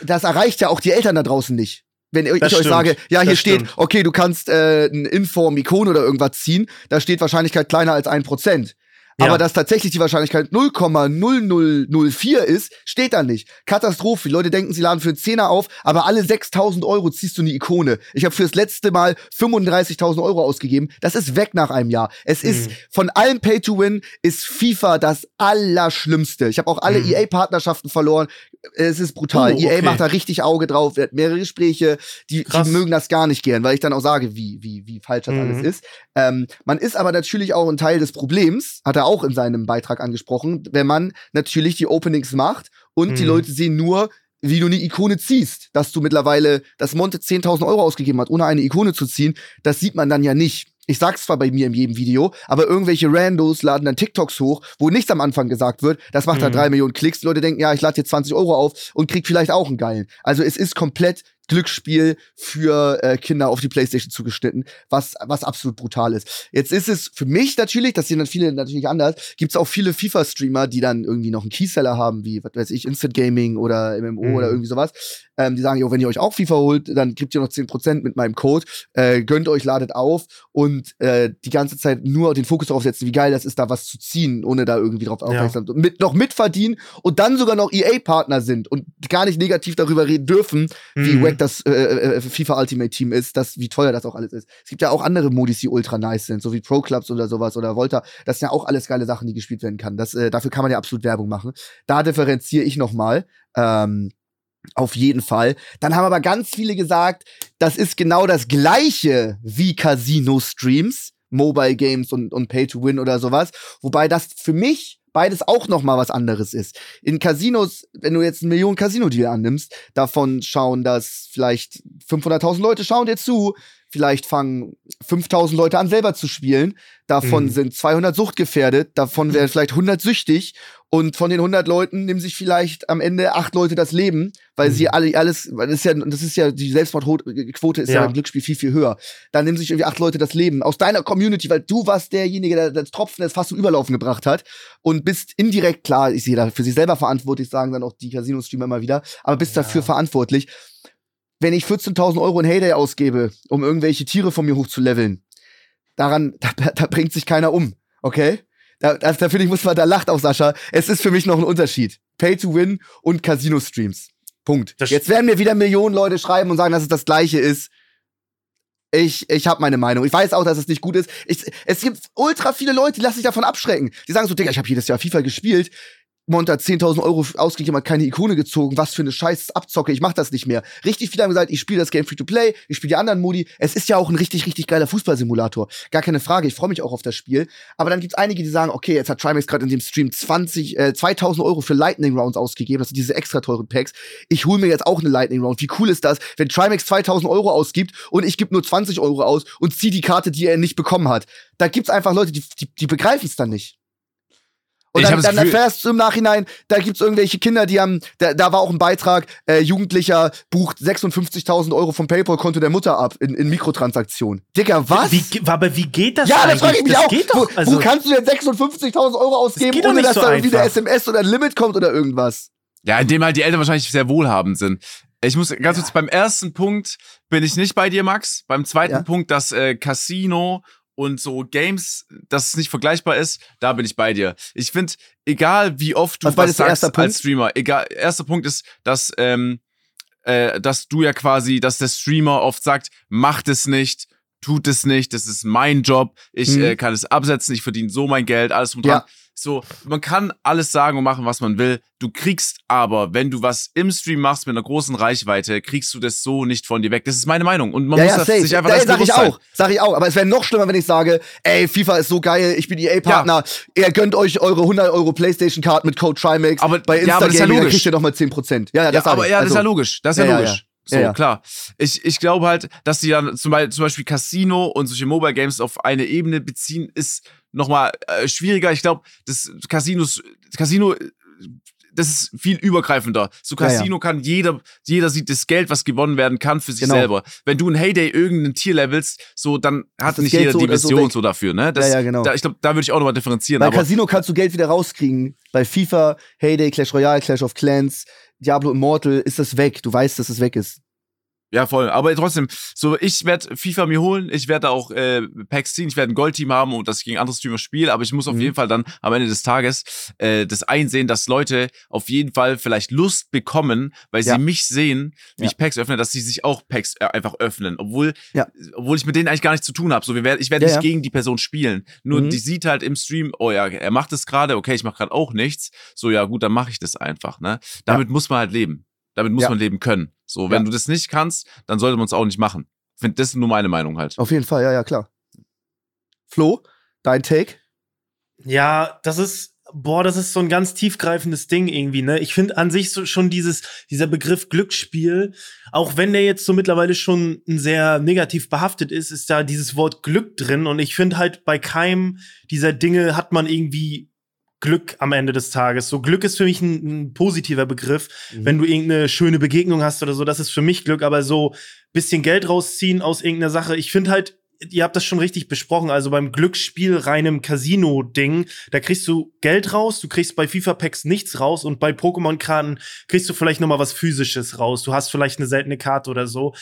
das erreicht ja auch die Eltern da draußen nicht. Wenn ich Das euch stimmt. sage, ja, hier Das steht, stimmt. okay, du kannst äh, ein Inform, Ikon oder irgendwas ziehen, da steht Wahrscheinlichkeit kleiner als ein Prozent. Ja. Aber dass tatsächlich die Wahrscheinlichkeit 0,0004 ist, steht da nicht. Katastrophe. Die Leute denken, sie laden für einen Zehner auf, aber alle 6000 Euro ziehst du eine Ikone. Ich habe fürs letzte Mal 35.000 Euro ausgegeben. Das ist weg nach einem Jahr. Es ist Mhm. von allem Pay-to-Win ist FIFA das Allerschlimmste. Ich habe auch alle Mhm. EA-Partnerschaften verloren. Es ist brutal. Oh, EA okay. macht da richtig Auge drauf. Er hat mehrere Gespräche. Die, die mögen das gar nicht gern, weil ich dann auch sage, wie, wie, wie falsch das Mhm. alles ist. Ähm, man ist aber natürlich auch ein Teil des Problems, hat er auch in seinem Beitrag angesprochen, wenn man natürlich die Openings macht und die Mhm. Leute sehen nur, wie du eine Ikone ziehst, dass du mittlerweile, dass Monte 10.000 Euro ausgegeben hat, ohne eine Ikone zu ziehen, das sieht man dann ja nicht. Ich sag's zwar bei mir in jedem Video, aber irgendwelche Randos laden dann TikToks hoch, wo nichts am Anfang gesagt wird. Das macht dann Mhm. drei Millionen Klicks. Die Leute denken, ja, ich lade jetzt 20 Euro auf und krieg vielleicht auch einen geilen. Also es ist komplett Glücksspiel für äh, Kinder auf die Playstation zugeschnitten, was, was absolut brutal ist. Jetzt ist es für mich natürlich, das sehen dann viele natürlich anders, gibt es auch viele FIFA-Streamer, die dann irgendwie noch einen Keyseller haben, wie, was weiß ich, Instant Gaming oder MMO Mhm. oder irgendwie sowas. Ähm, die sagen, jo, wenn ihr euch auch FIFA holt, dann kriegt ihr noch 10% mit meinem Code. Äh, gönnt euch, ladet auf und äh, die ganze Zeit nur den Fokus darauf setzen, wie geil das ist, da was zu ziehen, ohne da irgendwie drauf aufmerksam und mit, noch mitverdienen und dann sogar noch EA-Partner sind und gar nicht negativ darüber reden dürfen, wie Mhm. wack das äh, äh, FIFA Ultimate Team ist, das, wie teuer das auch alles ist. Es gibt ja auch andere Modis, die ultra nice sind, so wie Pro Clubs oder sowas oder Volta. Das sind ja auch alles geile Sachen, die gespielt werden kann. Das, äh, dafür kann man ja absolut Werbung machen. Da differenziere ich noch mal. Ähm, auf jeden Fall. Dann haben aber ganz viele gesagt, das ist genau das gleiche wie Casino-Streams, Mobile Games und, und Pay-to-Win oder sowas. Wobei das für mich beides auch noch mal was anderes ist. In Casinos, wenn du jetzt einen Millionen Casino-Deal annimmst, davon schauen das vielleicht 500.000 Leute schauen dir zu, vielleicht fangen 5000 Leute an selber zu spielen, davon Mhm. sind 200 suchtgefährdet, davon werden vielleicht 100 süchtig und von den 100 Leuten nehmen sich vielleicht am Ende acht Leute das Leben, weil sie Mhm. alle alles, weil das ist ja das ist ja die Selbstmordquote ist ja, Ja. beim Glücksspiel viel viel höher. Dann nehmen sich irgendwie acht Leute das Leben aus deiner Community, weil du warst derjenige, der das Tropfen das fast zum Überlaufen gebracht hat und bist indirekt klar, ich sehe da für sich selber verantwortlich, sagen dann auch die Casino-Streamer immer wieder, aber bist Ja. dafür verantwortlich. Wenn ich 14.000 Euro in Heyday ausgebe, um irgendwelche Tiere von mir hochzuleveln, daran, *laughs* da, da bringt sich keiner um, okay? Da, da, da finde ich, muss man, da lacht auch Sascha. Es ist für mich noch ein Unterschied. Pay to win und Casino-Streams. Punkt. Das- Jetzt werden mir wieder Millionen Leute schreiben und sagen, dass es das Gleiche ist. Ich, ich habe meine Meinung. Ich weiß auch, dass es nicht gut ist. Ich, es gibt ultra viele Leute, die lassen sich davon abschrecken. Die sagen so, Digga, ich habe jedes Jahr FIFA gespielt. Monte hat 10.000 Euro ausgegeben, hat keine Ikone gezogen, was für eine scheiß Abzocke, ich mach das nicht mehr. Richtig viele haben gesagt, ich spiele das Game Free-to-Play, ich spiele die anderen Modi. Es ist ja auch ein richtig, richtig geiler Fußballsimulator. Gar keine Frage, ich freue mich auch auf das Spiel. Aber dann gibt's einige, die sagen, okay, jetzt hat Trimax gerade in dem Stream 20, äh, 2.000 Euro für Lightning Rounds ausgegeben, das sind diese extra teuren Packs. Ich hole mir jetzt auch eine Lightning Round. Wie cool ist das, wenn Trimax 2.000 Euro ausgibt und ich gebe nur 20 Euro aus und ziehe die Karte, die er nicht bekommen hat. Da gibt's einfach Leute, die, die, die begreifen es dann nicht. Und Ich dann, das dann erfährst du im Nachhinein, da gibt's irgendwelche Kinder, die haben, da, da war auch ein Beitrag, äh, Jugendlicher bucht 56.000 Euro vom PayPal-Konto der Mutter ab in, in Mikrotransaktionen. Digga, was? Wie, aber wie geht das ja, eigentlich? das frage ich mich das auch. Geht wo, doch, also, wo kannst du denn 56.000 Euro ausgeben, doch ohne dass so da irgendwie eine einfach. SMS oder ein Limit kommt oder irgendwas? Ja, indem halt die Eltern wahrscheinlich sehr wohlhabend sind. Ich muss ganz kurz, beim ersten Punkt bin ich nicht bei dir, Max. Beim zweiten Ja. Punkt, dass äh, Casino und so Games, dass es nicht vergleichbar ist, da bin ich bei dir. Ich finde, egal wie oft du Was war was sagst erste als Punkt? Streamer, egal, erster Punkt ist, dass, ähm, äh, dass du ja quasi, dass der Streamer oft sagt, macht es nicht, tut es nicht, das ist mein Job, ich Mhm. äh, kann es absetzen, ich verdiene so mein Geld, alles drum Ja. dran. So, man kann alles sagen und machen, was man will. Du kriegst aber, wenn du was im Stream machst mit einer großen Reichweite, kriegst du das so nicht von dir weg. Das ist meine Meinung. Und man ja, muss ja, das safe. sich einfach ja, dessen sag ich sein. auch. Sag ich auch. Aber es wäre noch schlimmer, wenn ich sage, ey, FIFA ist so geil, ich bin EA-Partner, ihr gönnt euch eure 100 Euro Playstation-Card mit Code Trimax. Aber- bei ja, aber das ist ja logisch. kriegt ihr nochmal 10%. Ja, ja, das Ja, aber ich. ja, das ist ja Also, logisch. Das ist ja, Ja, ja, logisch. So, Ja, ja. klar. Ich, ich glaube halt, dass die dann zum Beispiel, zum Beispiel Casino und solche Mobile Games auf eine Ebene beziehen, ist nochmal äh, schwieriger. Ich glaube, das Casinos, Casino, äh, das ist viel übergreifender. So Ja, ja. Casino kann jeder, jeder sieht das Geld, was gewonnen werden kann, für sich Genau. selber. Wenn du ein Heyday irgendein Tier levelst, so, dann hat das nicht Geld jeder so die oder so so dafür, ne? Das, Ja, ja, genau. Da, ich glaube, da würde ich auch nochmal differenzieren. Bei aber Casino kannst du Geld wieder rauskriegen. Bei FIFA, Heyday, Clash Royale, Clash of Clans, Diablo Immortal ist das weg. Du weißt, dass es weg ist. Ja, voll. Aber trotzdem, so ich werde FIFA mir holen, ich werde auch äh, Packs ziehen, ich werde ein Goldteam haben und das gegen andere Streamer spiele, aber ich muss auf Mhm. jeden Fall dann am Ende des Tages äh, das einsehen, dass Leute auf jeden Fall vielleicht Lust bekommen, weil sie Ja. mich sehen, wie Ja. ich Packs öffne, dass sie sich auch Packs äh, einfach öffnen, obwohl Ja. obwohl ich mit denen eigentlich gar nichts zu tun habe. So wir werd, ich werde nicht gegen die Person spielen, nur Mhm. die sieht halt im Stream, oh ja, er macht es gerade, okay, ich mache gerade auch nichts. So ja, gut, dann mache ich das einfach, ne? Damit muss man halt leben. Damit muss Ja. man leben können. So, wenn Ja. du das nicht kannst, dann sollte man es auch nicht machen. Ich finde, das ist nur meine Meinung halt. Auf jeden Fall, ja, ja, klar. Flo, dein Take? Ja, das ist, boah, das ist so ein ganz tiefgreifendes Ding irgendwie, ne? Ich finde an sich so schon dieses, dieser Begriff Glücksspiel, auch wenn der jetzt so mittlerweile schon sehr negativ behaftet ist, ist da dieses Wort Glück drin und ich finde halt bei keinem dieser Dinge hat man irgendwie Glück am Ende des Tages. So Glück ist für mich ein, ein positiver Begriff. Wenn du irgendeine schöne Begegnung hast oder so, das ist für mich Glück, aber so bisschen Geld rausziehen aus irgendeiner Sache. Ich finde halt, ihr habt das schon richtig besprochen, also beim Glücksspiel reinem Casino-Ding, da kriegst du Geld raus, du kriegst bei FIFA-Packs nichts raus und bei Pokémon-Karten kriegst du vielleicht noch mal was Physisches raus. Du hast vielleicht eine seltene Karte oder so.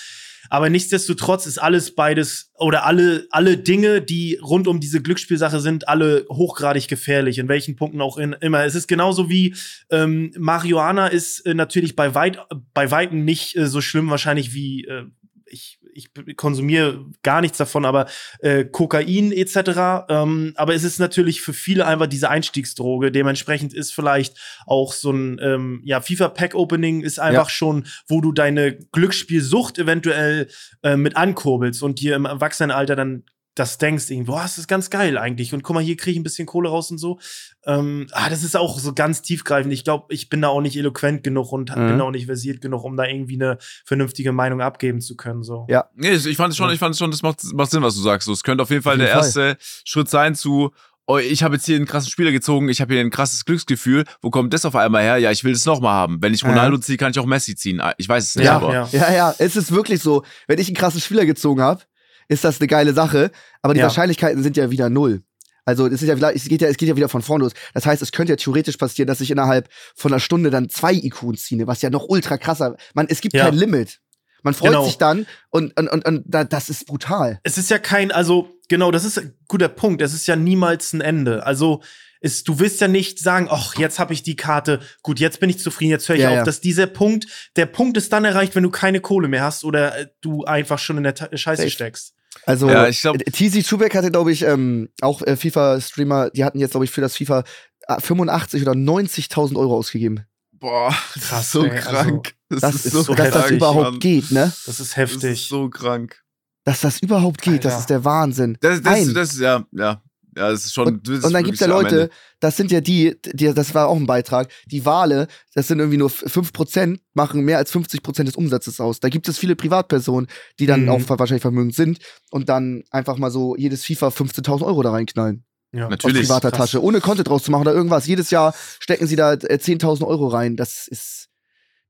Aber nichtsdestotrotz ist alles beides oder alle, alle Dinge, die rund um diese Glücksspielsache sind, alle hochgradig gefährlich, in welchen Punkten auch in, immer. Es ist genauso wie ähm, Marihuana ist äh, natürlich bei, weit, bei Weitem nicht äh, so schlimm wahrscheinlich wie äh, ich, ich konsumiere gar nichts davon, aber äh, Kokain etc. Ähm, aber es ist natürlich für viele einfach diese Einstiegsdroge. Dementsprechend ist vielleicht auch so ein ähm, ja, FIFA-Pack-Opening ist einfach schon, wo du deine Glücksspielsucht eventuell äh, mit ankurbelst und dir im Erwachsenenalter dann das denkst, irgendwie, boah, das ist ganz geil eigentlich. Und guck mal, hier kriege ich ein bisschen Kohle raus und so. Ähm, ah, das ist auch so ganz tiefgreifend. Ich glaube, ich bin da auch nicht eloquent genug und Mhm. bin da auch nicht versiert genug, um da irgendwie eine vernünftige Meinung abgeben zu können. So. Ja. Nee, ich fand es schon, ich fand es schon, das macht, macht Sinn, was du sagst. So, es könnte auf jeden Fall Auf jeden der Fall. erste Schritt sein zu, oh, ich habe jetzt hier einen krassen Spieler gezogen, ich habe hier ein krasses Glücksgefühl. Wo kommt das auf einmal her? Ja, ich will das nochmal haben. Wenn ich Ja. Ronaldo ziehe, kann ich auch Messi ziehen. Ah, Ich weiß es nicht, Ja, aber. ja. Ja, ja, es ist wirklich so. Wenn ich einen krassen Spieler gezogen habe, ist das eine geile Sache. Aber die Ja. Wahrscheinlichkeiten sind ja wieder null. Also es, ist ja es, geht ja, es geht ja wieder von vorne los. Das heißt, es könnte ja theoretisch passieren, dass ich innerhalb von einer Stunde dann zwei IQs ziehe, was ja noch ultra krasser. Man, es gibt Ja. kein Limit. Man freut Genau. sich dann und, und, und, und da, das ist brutal. es ist ja kein, also genau, das ist ein guter Punkt. Es ist ja niemals ein Ende. Also ist, du willst ja nicht sagen, ach, jetzt habe ich die Karte, gut, jetzt bin ich zufrieden, jetzt höre ich Ja, auf. ja. Dass dieser Punkt, der Punkt ist dann erreicht, wenn du keine Kohle mehr hast oder äh, du einfach schon in der Ta Scheiße Safe. steckst. Also Ja, ich glaub- TZ Schubeck hatte, glaube ich, ähm, auch äh, FIFA-Streamer, die hatten jetzt, glaube ich, für das FIFA äh, 85 oder 90.000 Euro ausgegeben. Boah, das Krass, ist so ey, also, krank. Das, ist so, so dass das überhaupt Mann. geht, ne? Das ist Das heftig. ist so krank. Dass das überhaupt geht, das Alter. ist der Wahnsinn. Das, das, Ein. das, ja, ja. Ja, das ist schon. Und, das ist und dann wirklich gibt's ja Leute, das sind ja die, die, das war auch ein Beitrag, die Wale, das sind irgendwie nur 5%, machen mehr als 50% des Umsatzes aus. Da gibt es viele Privatpersonen, die dann Mhm. auch wahrscheinlich vermögend sind und dann einfach mal so jedes FIFA 15.000 Euro da reinknallen. ja. Natürlich. aus privater. Tasche, ohne Content draus zu machen oder irgendwas. Jedes Jahr stecken sie da äh, 10.000 Euro rein. Das ist,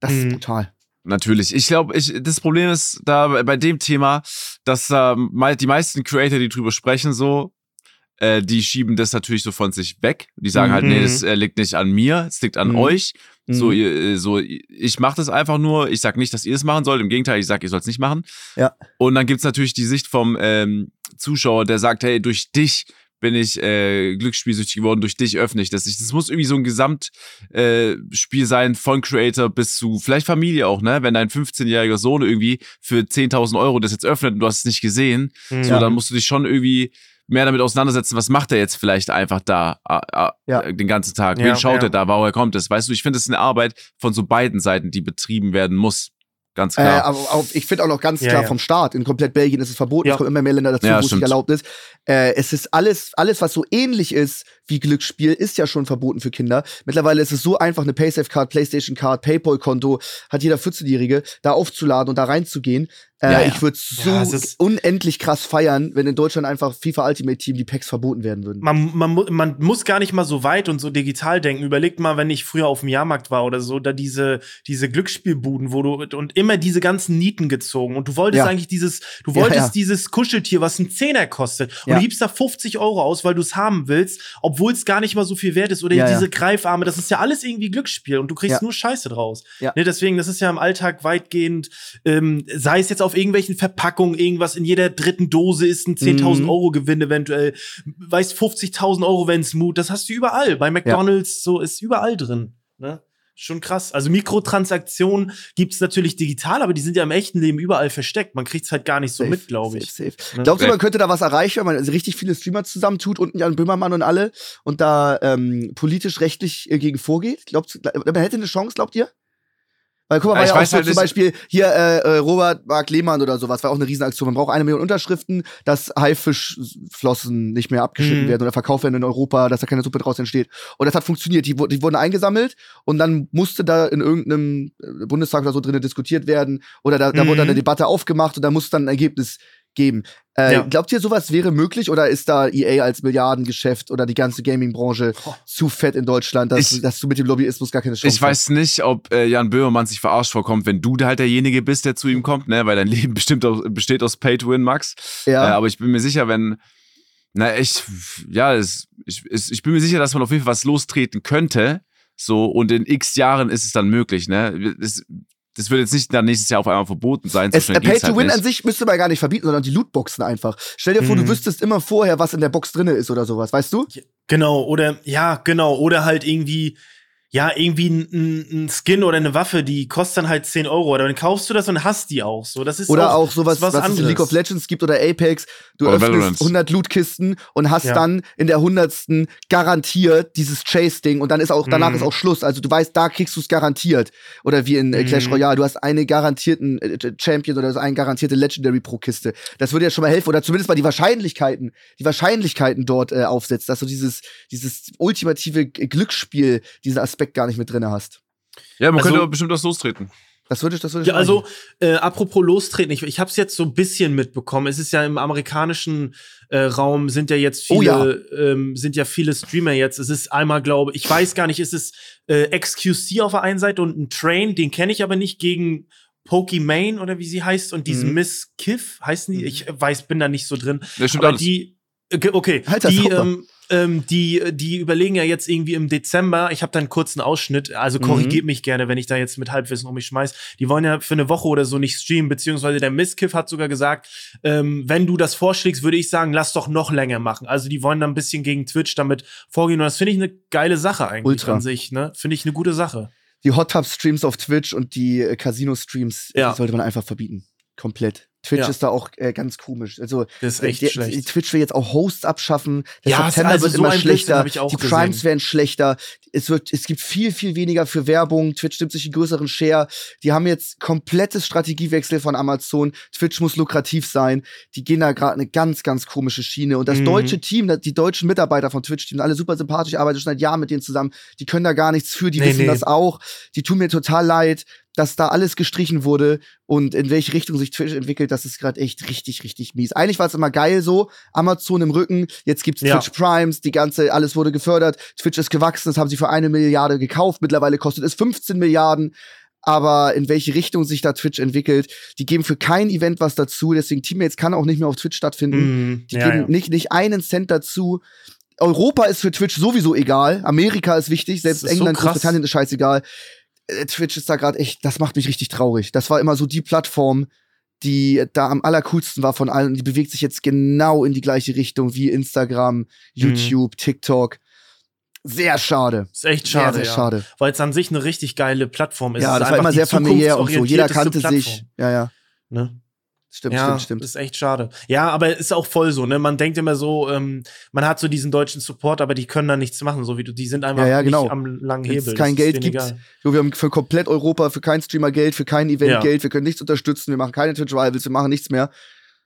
das ist Mhm. brutal. Natürlich. Ich glaube, ich, das Problem ist da bei- dem Thema, dass ähm, mei- die meisten Creator, die drüber sprechen, so, äh, die schieben das natürlich so von sich weg. Die sagen halt, Mhm. nee, das äh, liegt nicht an mir, es liegt an Mhm. euch. So, Mhm. ihr, äh, so, ich mache das einfach nur. Ich sag nicht, dass ihr es machen sollt. Im Gegenteil, ich sag, ihr sollt es nicht machen. Ja. Und dann gibt's natürlich die Sicht vom ähm, Zuschauer, der sagt, hey, durch dich bin ich äh, glücksspielsüchtig geworden, durch dich öffne ich das. Ich, das muss irgendwie so ein Gesamtspiel äh, sein, von Creator bis zu vielleicht Familie auch, ne? Wenn dein 15-jähriger Sohn irgendwie für 10.000 Euro das jetzt öffnet und du hast es nicht gesehen, Mhm. so, dann musst du dich schon irgendwie mehr damit auseinandersetzen, was macht er jetzt vielleicht einfach da äh, äh, Ja. den ganzen Tag? Ja, Wen schaut ja. er da? Woher kommt es? Weißt du, ich finde, es ist eine Arbeit von so beiden Seiten, die betrieben werden muss. Ganz Äh, klar. aber auch, ich finde auch noch ganz Ja, klar ja. vom Staat. In komplett Belgien ist es verboten. Ja. Es kommen immer mehr Länder dazu, Ja, wo es nicht erlaubt ist. Äh, es ist alles, alles, was so ähnlich ist wie Glücksspiel, ist ja schon verboten für Kinder. Mittlerweile ist es so einfach, eine Paysafe-Card, PlayStation-Card, PayPal-Konto hat jeder 14-Jährige, da aufzuladen und da reinzugehen. Äh, Ja, ja. Ich würde so Ja, es ist- unendlich krass feiern, wenn in Deutschland einfach FIFA Ultimate Team die Packs verboten werden würden. Man, man, man muss gar nicht mal so weit und so digital denken. Überlegt mal, wenn ich früher auf dem Jahrmarkt war oder so, da diese, diese Glücksspielbuden, wo du und immer diese ganzen Nieten gezogen und du wolltest Ja. eigentlich dieses, du wolltest ja. dieses Kuscheltier, was einen Zehner kostet und du gibst da 50 Euro aus, weil du es haben willst, obwohl es gar nicht mal so viel wert ist oder Ja, diese ja. Greifarme, das ist ja alles irgendwie Glücksspiel und du kriegst Ja. nur Scheiße draus. Ja. Ne, deswegen, das ist ja im Alltag weitgehend, ähm, sei es jetzt auf irgendwelchen Verpackungen, irgendwas in jeder dritten Dose ist ein 10.000 Mhm. Euro Gewinn eventuell, weißt 50.000 Euro, wenn es Mut, das hast du überall. Bei McDonalds, so ist überall drin. Ne? Schon krass. Also Mikrotransaktionen gibt's natürlich digital, aber die sind ja im echten Leben überall versteckt. Man kriegt's halt gar nicht so Safe, mit, glaube ich. Safe, safe. Ne? Glaubst du, man könnte da was erreichen, wenn man also richtig viele Streamer zusammentut und Jan Böhmermann und alle und da ähm, politisch, rechtlich äh, gegen vorgeht? Glaubt, man hätte eine Chance, glaubt ihr? Weil guck mal, Ja, ich ja auch so halt zum Beispiel hier äh, äh, Robert Mark Lehmann oder sowas, war auch eine Riesenaktion. Man braucht eine Million Unterschriften, dass Haifischflossen nicht mehr abgeschnitten Mhm. werden oder verkauft werden in Europa, dass da keine Suppe draus entsteht. Und das hat funktioniert. Die, die wurden eingesammelt und dann musste da in irgendeinem äh, Bundestag oder so drinnen diskutiert werden oder da, da Mhm. wurde dann eine Debatte aufgemacht und da musste dann ein Ergebnis geben. Äh, Ja. Glaubt ihr, sowas wäre möglich oder ist da EA als Milliardengeschäft oder die ganze Gaming-Branche zu fett in Deutschland, dass, Ich- dass du mit dem Lobbyismus gar keine Chance Ich weiß nicht, ob äh, Jan Böhmermann sich verarscht vorkommt, wenn du halt derjenige bist, der zu ihm kommt, ne? Weil dein Leben *laughs* bestimmt aus, besteht aus Pay to Win, Max. Ja. Äh, aber ich bin mir sicher, wenn, na, ich, ja, es, ich, es, ich bin mir sicher, dass man auf jeden Fall was lostreten könnte. So, und in x Jahren ist es dann möglich, ne? Das, das wird jetzt nicht dann nächstes Jahr auf einmal verboten sein. So Es, schnell äh, Pay to halt Win nicht. an sich müsste man gar nicht verbieten, sondern die Lootboxen einfach. Stell dir vor, Mhm. du wüsstest immer vorher, was in der Box drinne ist oder sowas, weißt du? Genau, oder ja, genau, oder halt irgendwie, ja, irgendwie ein, ein, ein Skin oder eine Waffe, die kostet dann halt 10 Euro. Oder dann kaufst du das und hast die auch. So, das ist Oder auch, auch sowas, ist was, es in League of Legends gibt oder Apex. Du Oder öffnest Valorant. 100 Lootkisten und hast Ja. dann in der 100. garantiert dieses Chase-Ding und dann ist auch, danach Mhm. ist auch Schluss. Also du weißt, da kriegst du es garantiert. Oder wie in äh, Clash Mhm. Royale, du hast einen garantierten äh, Champion oder so einen garantierte Legendary pro Kiste. Das würde ja schon mal helfen oder zumindest mal die Wahrscheinlichkeiten, die Wahrscheinlichkeiten dort äh, aufsetzt, dass du dieses, dieses ultimative Glücksspiel, diesen Aspekt gar nicht mit drinne hast. Ja, man Also- könnte bestimmt was lostreten. Das würde ich, das würde ich Ja, also äh, apropos lostreten, ich, ich habe es jetzt so ein bisschen mitbekommen. Es ist ja im amerikanischen äh, Raum sind ja jetzt viele, Oh ja. ähm, sind ja viele Streamer jetzt. Es ist einmal, glaube ich, weiß gar nicht, ist es äh, XQC auf der einen Seite und ein Train, den kenne ich aber nicht gegen Pokimane oder wie sie heißt und diesen Mhm. Miss Kiff heißen die. Ich weiß, bin da nicht so drin. Das stimmt aber alles. die, okay. Alter, die, ähm, ähm, die, die überlegen ja jetzt irgendwie im Dezember, ich habe da einen kurzen Ausschnitt, also Mhm. korrigiert mich gerne, wenn ich da jetzt mit Halbwissen um mich schmeiß. Die wollen ja für eine Woche oder so nicht streamen, beziehungsweise der Misskiff hat sogar gesagt, ähm, wenn du das vorschlägst, würde ich sagen, lass doch noch länger machen. Also die wollen da ein bisschen gegen Twitch damit vorgehen und das finde ich eine geile Sache eigentlich Ultra. an sich, ne? Finde ich eine gute Sache. die Hot Tub Streams auf Twitch und die äh, Casino Streams Ja. die sollte man einfach verbieten. Komplett. Twitch Ja. ist da auch äh, ganz komisch. Also Das ist echt der, schlecht. Twitch will jetzt auch Hosts abschaffen. Der Ja, September also wird so immer schlechter. die gesehen. Primes werden schlechter. Es wird, es gibt viel, viel weniger für Werbung. Twitch nimmt sich einen größeren Share. Die haben jetzt komplettes Strategiewechsel von Amazon. Twitch muss lukrativ sein. Die gehen da gerade eine ganz, ganz komische Schiene. Und das Mhm. deutsche Team, die deutschen Mitarbeiter von Twitch, die sind alle super sympathisch, ich arbeite schon seit Jahren mit denen zusammen. Die können da gar nichts für. Die Nee, wissen nee. das auch. Die tun mir total leid dass da alles gestrichen wurde und in welche Richtung sich Twitch entwickelt, das ist gerade echt richtig, richtig mies. Eigentlich war es immer geil so, Amazon im Rücken, jetzt gibt's Ja. Twitch Primes, die ganze, alles wurde gefördert, Twitch ist gewachsen, das haben sie für eine Milliarde gekauft, mittlerweile kostet es 15 Milliarden. Aber in welche Richtung sich da Twitch entwickelt, die geben für kein Event was dazu, deswegen Teammates kann auch nicht mehr auf Twitch stattfinden. Mhm. Die Ja, geben ja. Nicht, nicht einen Cent dazu. Europa ist für Twitch sowieso egal. Amerika ist wichtig. Selbst ist so England, krass. Großbritannien ist scheißegal. Äh, Twitch ist da gerade echt, das macht mich richtig traurig. Das war immer so die Plattform, die da am allercoolsten war von allen. Die bewegt sich jetzt genau in die gleiche Richtung wie Instagram, Mhm. YouTube, TikTok. Sehr schade. Ist echt schade, sehr, sehr ja. schade. Weil es an sich eine richtig geile Plattform ist. ja, das war immer sehr familiär und so. Jeder kannte sich. Ja, ja. Ne? Stimmt, ja, stimmt, stimmt. ist echt schade. Ja, aber ist auch voll so, ne? Man denkt immer so, ähm, man hat so diesen deutschen Support, aber die können da nichts machen, so wie du, die sind einfach Ja, ja, genau. nicht am langen Wenn es Hebel. kein Das Geld gibt. So, wir haben für komplett Europa, für keinen Streamer Geld, für kein Event Ja. Geld, wir können nichts unterstützen, wir machen keine Twitch Rivals, wir machen nichts mehr.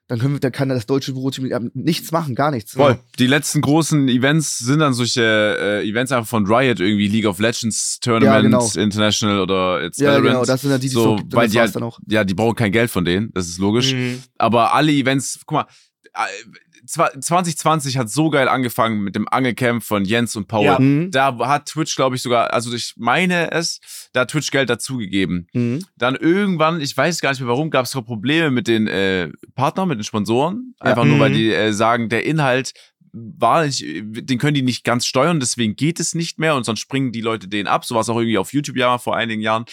Dann können wir, dann kann das deutsche Büroteam nichts machen, gar nichts. Voll. Die letzten großen Events sind dann solche äh, Events einfach von Riot, irgendwie League of Legends Tournament Ja, genau. International oder jetzt Ja, Valorant. genau, das sind ja die, die so, so, weil die halt, dann auch. ja, die brauchen kein Geld von denen, das ist logisch. Mhm. Aber alle Events, guck mal, äh, 2020 hat so geil angefangen mit dem Angelcamp von Jens und Paul. Ja. Mhm. Da hat Twitch, glaube ich, sogar, also ich meine es, da hat Twitch Geld dazugegeben. Mhm. Dann irgendwann, ich weiß gar nicht mehr warum, gab es Probleme mit den äh, Partnern, mit den Sponsoren. Einfach Ja. nur, weil Mhm. die äh, sagen, der Inhalt war nicht, den können die nicht ganz steuern, deswegen geht es nicht mehr und sonst springen die Leute den ab. So war es auch irgendwie auf YouTube ja mal vor einigen Jahren.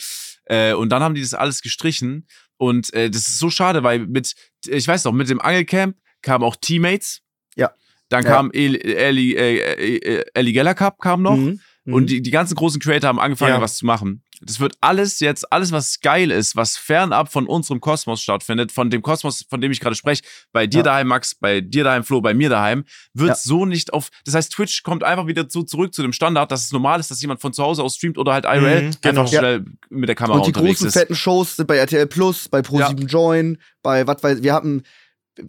Äh, und dann haben die das alles gestrichen. Und äh, das ist so schade, weil mit, ich weiß noch, mit dem Angelcamp kamen auch Teammates. Ja. Dann Ja. kam Eli, Eli, äh, äh, Eli Geller Cup kam noch. Mhm. Mhm. Und die, die ganzen großen Creator haben angefangen, Ja. was zu machen. Das wird alles jetzt, alles, was geil ist, was fernab von unserem Kosmos stattfindet, von dem Kosmos, von dem ich gerade spreche, bei dir Ja. daheim, Max, bei dir daheim, Flo, bei mir daheim, wird Ja. so nicht auf. Das heißt, Twitch kommt einfach wieder so zurück zu dem Standard, dass es normal ist, dass jemand von zu Hause aus streamt oder halt IRL Mhm, genau. einfach schnell mit der Kamera Und die unterwegs großen ist. fetten Shows sind bei RTL Plus, bei Pro7 Join, bei was weiß wir hatten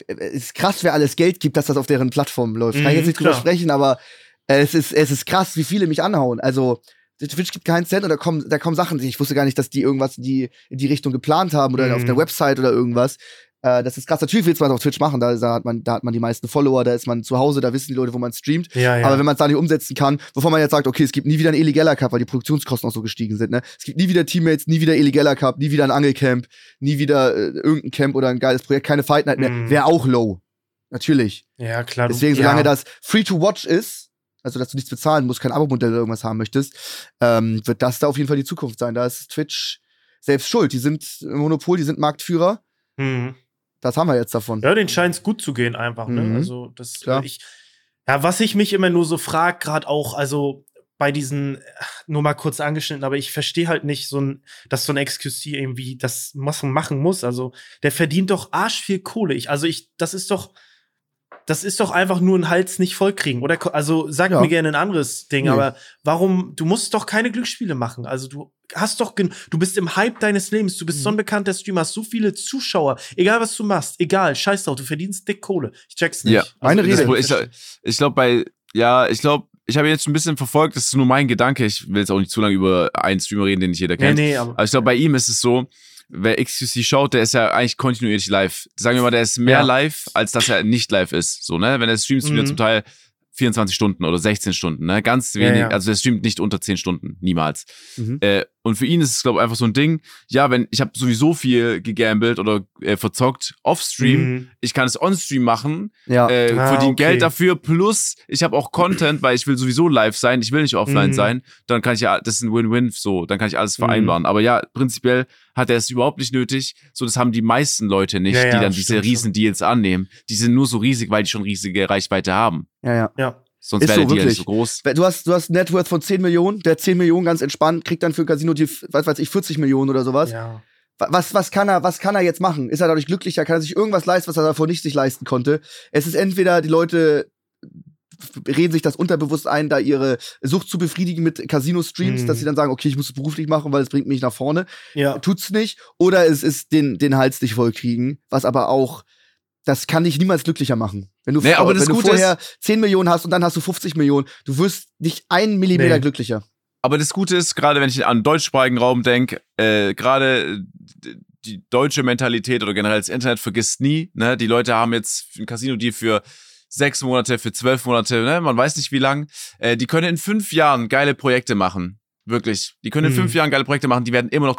ist krass, wer alles Geld gibt, dass das auf deren Plattform läuft. Kann ich Mhm, jetzt nicht drüber klar. sprechen, aber es ist es ist krass, wie viele mich anhauen. Also Twitch gibt keinen Cent und da kommen, da kommen Sachen. Ich wusste gar nicht, dass die irgendwas in die, in die Richtung geplant haben oder Mhm. auf der Website oder irgendwas. Äh, das ist krass. Natürlich willst man das auf Twitch machen, da, da, hat man, da hat man die meisten Follower, da ist man zu Hause, da wissen die Leute, wo man streamt. Ja, ja. Aber wenn man es da nicht umsetzen kann, bevor man jetzt sagt, okay, es gibt nie wieder einen Illegaler Cup, weil die Produktionskosten auch so gestiegen sind, ne? Es gibt nie wieder Teammates, nie wieder Illegaler Cup, nie wieder ein Angelcamp, nie wieder äh, irgendein Camp oder ein geiles Projekt, keine Fight Night mehr, Mhm. wäre auch low. Natürlich. ja, klar. du- Deswegen, solange ja. das free to watch ist, also dass du nichts bezahlen musst, kein Abo-Modell oder irgendwas haben möchtest, ähm, wird das da auf jeden Fall die Zukunft sein. Da ist Twitch selbst schuld. Die sind Monopol, die sind Marktführer. Mhm. Das haben wir jetzt davon. Ja, den scheint es gut zu gehen einfach. Ne? Mhm. Also das, Klar. ich, ja, was ich mich immer nur so frage, gerade auch, also bei diesen, äh, nur mal kurz angeschnitten, aber ich verstehe halt nicht so ein, dass so ein XQC irgendwie das machen, machen muss. Also der verdient doch arsch viel Kohle. Ich, also ich, das ist doch, das ist doch einfach nur ein Hals nicht vollkriegen. Oder also sag Ja. mir gerne ein anderes Ding, Nee. aber warum, du musst doch keine Glücksspiele machen. Also du hast doch, gen- du bist im Hype deines Lebens, du bist Mhm. so ein bekannter Streamer, hast so viele Zuschauer, egal was du machst, egal, scheiß drauf, du verdienst dick Kohle. Ich check's nicht. Ja, meine Das Rede. Pro- Ich, ich glaube, bei, ja, ich glaube, ich habe jetzt ein bisschen verfolgt, das ist nur mein Gedanke. Ich will jetzt auch nicht zu lange über einen Streamer reden, den nicht jeder Nee, kennt. nee, aber. Aber ich glaube, bei ihm ist es so, wer XQC schaut, der ist ja eigentlich kontinuierlich live. Sagen wir mal, der ist mehr Ja. live, als dass er nicht live ist. So, ne? Wenn er streamt, streamt er Mhm. zum Teil 24 Stunden oder 16 Stunden, ne? Ganz Ja, wenig. ja. Also der streamt nicht unter 10 Stunden, niemals. Mhm. Äh, und für ihn ist es, glaube ich, einfach so ein Ding, ja, wenn, ich habe sowieso viel gegambelt oder äh, verzockt off-stream, Mhm. ich kann es on-stream machen, Ja. äh, Ah, verdiene okay. Geld dafür, plus ich habe auch Content, weil ich will sowieso live sein, ich will nicht offline Mhm. sein, dann kann ich ja, das ist ein Win-Win so, dann kann ich alles Mhm. vereinbaren. Aber ja, prinzipiell hat er es überhaupt nicht nötig, so das haben die meisten Leute nicht, Ja, ja, die dann diese riesen Deals annehmen. Die sind nur so riesig, weil die schon riesige Reichweite haben. ja, ja. Ja. Sonst Ist wäre so, die ja nicht wirklich. so groß. Du hast, du hast ein Net Worth von 10 Millionen, der 10 Millionen ganz entspannt, kriegt dann für ein Casino die, was weiß ich, 40 Millionen oder sowas. ja. Wa- Was, was, kann er, was kann er jetzt machen? Ist er dadurch glücklicher? Kann er sich irgendwas leisten, was er davor nicht sich leisten konnte? Es ist entweder die Leute reden sich das unterbewusst ein, da ihre Sucht zu befriedigen mit Casino-Streams, Mhm. dass sie dann sagen, okay, ich muss es beruflich machen, weil es bringt mich nach vorne. Ja. Tut's nicht. Oder es ist den, den Hals nicht voll kriegen, was aber auch, das kann dich niemals glücklicher machen. Wenn du, Nee, aber wenn das du Gute vorher 10 Millionen hast und dann hast du 50 Millionen, du wirst nicht einen Millimeter Nee. glücklicher. Aber das Gute ist, gerade wenn ich an den deutschsprachigen Raum denke, äh, gerade äh, die deutsche Mentalität oder generell das Internet vergisst nie. Ne? Die Leute haben jetzt ein Casino, die für sechs Monate, für zwölf Monate, ne? man weiß nicht wie lang, äh, die können in fünf Jahren geile Projekte machen. Wirklich. Die können in Mhm. fünf Jahren geile Projekte machen, die werden immer noch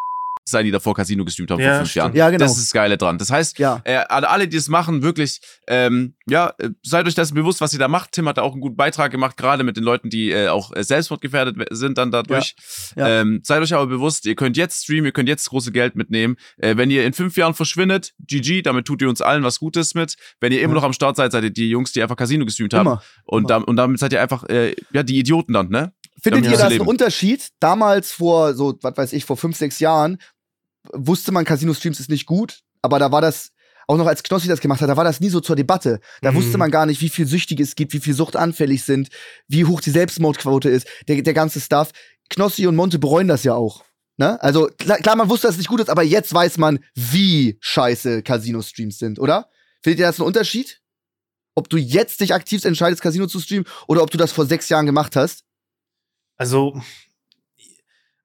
sein, die davor Casino gestreamt haben Ja, vor fünf stimmt. Jahren. Ja, genau. Das ist das Geile dran. Das heißt, Ja. äh, an alle, die es machen, wirklich, ähm, ja, äh, seid euch dessen bewusst, was ihr da macht. Tim hat da auch einen guten Beitrag gemacht, gerade mit den Leuten, die äh, auch äh, selbstmordgefährdet sind dann dadurch. Ja. Ähm, seid euch aber bewusst, ihr könnt jetzt streamen, ihr könnt jetzt große Geld mitnehmen. Äh, wenn ihr in fünf Jahren verschwindet, GG, damit tut ihr uns allen was Gutes mit. Wenn ihr immer noch am Start seid, seid ihr die Jungs, die einfach Casino gestreamt haben. Immer. Und, dam und damit seid ihr einfach, äh, ja, die Idioten dann, ne? Findet ihr das einen. Unterschied? Damals vor, so, was weiß ich, vor fünf, sechs Jahren wusste man, Casino-Streams ist nicht gut, aber da war das, auch noch als Knossi das gemacht hat, da war das nie so zur Debatte. Da Mhm. wusste man gar nicht, wie viel süchtig es gibt, wie viel suchtanfällig sind, wie hoch die Selbstmordquote ist, der, der ganze Stuff. Knossi und Monte bereuen das ja auch. Ne? Also klar, klar, man wusste, dass es nicht gut ist, aber jetzt weiß man, wie scheiße Casino-Streams sind, oder? Findet ihr das einen Unterschied? Ob du jetzt dich aktiv entscheidest, Casino zu streamen, oder ob du das vor sechs Jahren gemacht hast? Also,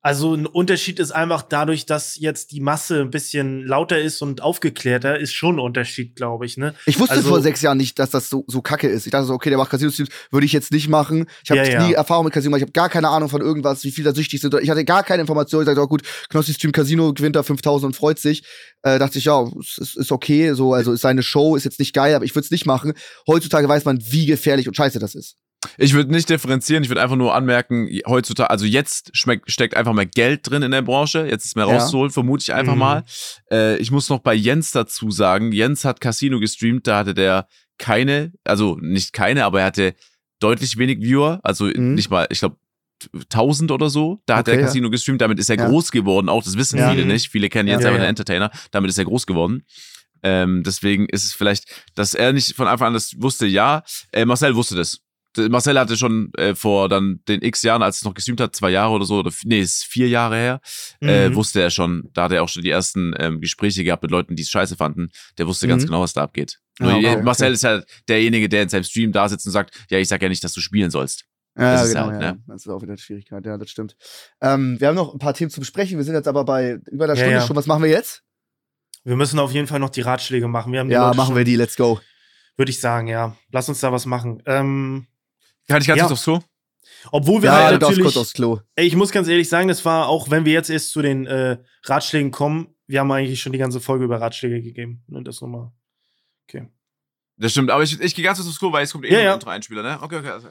also ein Unterschied ist einfach dadurch, dass jetzt die Masse ein bisschen lauter ist und aufgeklärter, ist schon ein Unterschied, glaube ich, ne? Ich wusste Also- vor sechs Jahren nicht, dass das so, so kacke ist. Ich dachte so, okay, der macht Casino-Streams, würde ich jetzt nicht machen. Ich habe Ja, ja. nie Erfahrung mit Casino, gemacht. ich habe gar keine Ahnung von irgendwas, wie viele da süchtig sind. Ich hatte gar keine Information. Ich dachte, oh gut, Knossi streamt Casino, gewinnt da 5000 und freut sich. Äh, dachte ich, ja, es ist, ist okay, so, also ist seine Show, ist jetzt nicht geil, aber ich würde es nicht machen. Heutzutage weiß man, wie gefährlich und scheiße das ist. Ich würde nicht differenzieren, ich würde einfach nur anmerken, heutzutage, also jetzt schmeckt, steckt einfach mehr Geld drin in der Branche, jetzt ist mehr Ja. rauszuholen, vermute ich einfach Mhm. mal. Äh, ich muss noch bei Jens dazu sagen, Jens hat Casino gestreamt, da hatte der keine, also nicht keine, aber er hatte deutlich wenig Viewer, also Mhm. nicht mal, ich glaube, 1000 oder so. Da hat Okay, er ja. Casino gestreamt, damit ist er Ja. groß geworden, auch das wissen Ja. viele Mhm. nicht. Viele kennen Ja. jetzt Ja, einfach ja. den Entertainer, damit ist er groß geworden. Ähm, deswegen ist es vielleicht, dass er nicht von Anfang an das wusste, ja. Äh, Marcel wusste das. Marcel hatte schon äh, vor dann den x Jahren, als es noch gestreamt hat, zwei Jahre oder so, oder nee, ist vier Jahre her, äh, Mhm. wusste er schon, da hat er auch schon die ersten ähm, Gespräche gehabt mit Leuten, die es scheiße fanden. Der wusste ganz Mhm. genau, was da abgeht. Nur, okay, äh, okay. Marcel ist ja derjenige, der in seinem Stream da sitzt und sagt, ja, ich sag ja nicht, dass du spielen sollst. Ja, Das ist genau, halt, ja. ne? Das ist auch wieder eine Schwierigkeit, ja, das stimmt. Ähm, wir haben noch ein paar Themen zu besprechen. Wir sind jetzt aber bei über einer Ja, Stunde ja. schon. Was machen wir jetzt? Wir müssen auf jeden Fall noch die Ratschläge machen. Wir haben die Ja, Leute machen schon, wir die, let's go. Würde ich sagen, ja. Lass uns da was machen. Ähm, Kann ich ganz Ja. kurz aufs Klo? obwohl wir Ja, halt du natürlich. kurz aufs Klo. Ey, ich muss ganz ehrlich sagen, das war auch, wenn wir jetzt erst zu den äh, Ratschlägen kommen, wir haben eigentlich schon die ganze Folge über Ratschläge gegeben. Ne, das nochmal. Okay. Das stimmt, aber ich, ich gehe ganz kurz aufs Klo, weil es kommt eh Ja, noch ja. ein Intro-Einspieler, ne? Okay, okay. Also.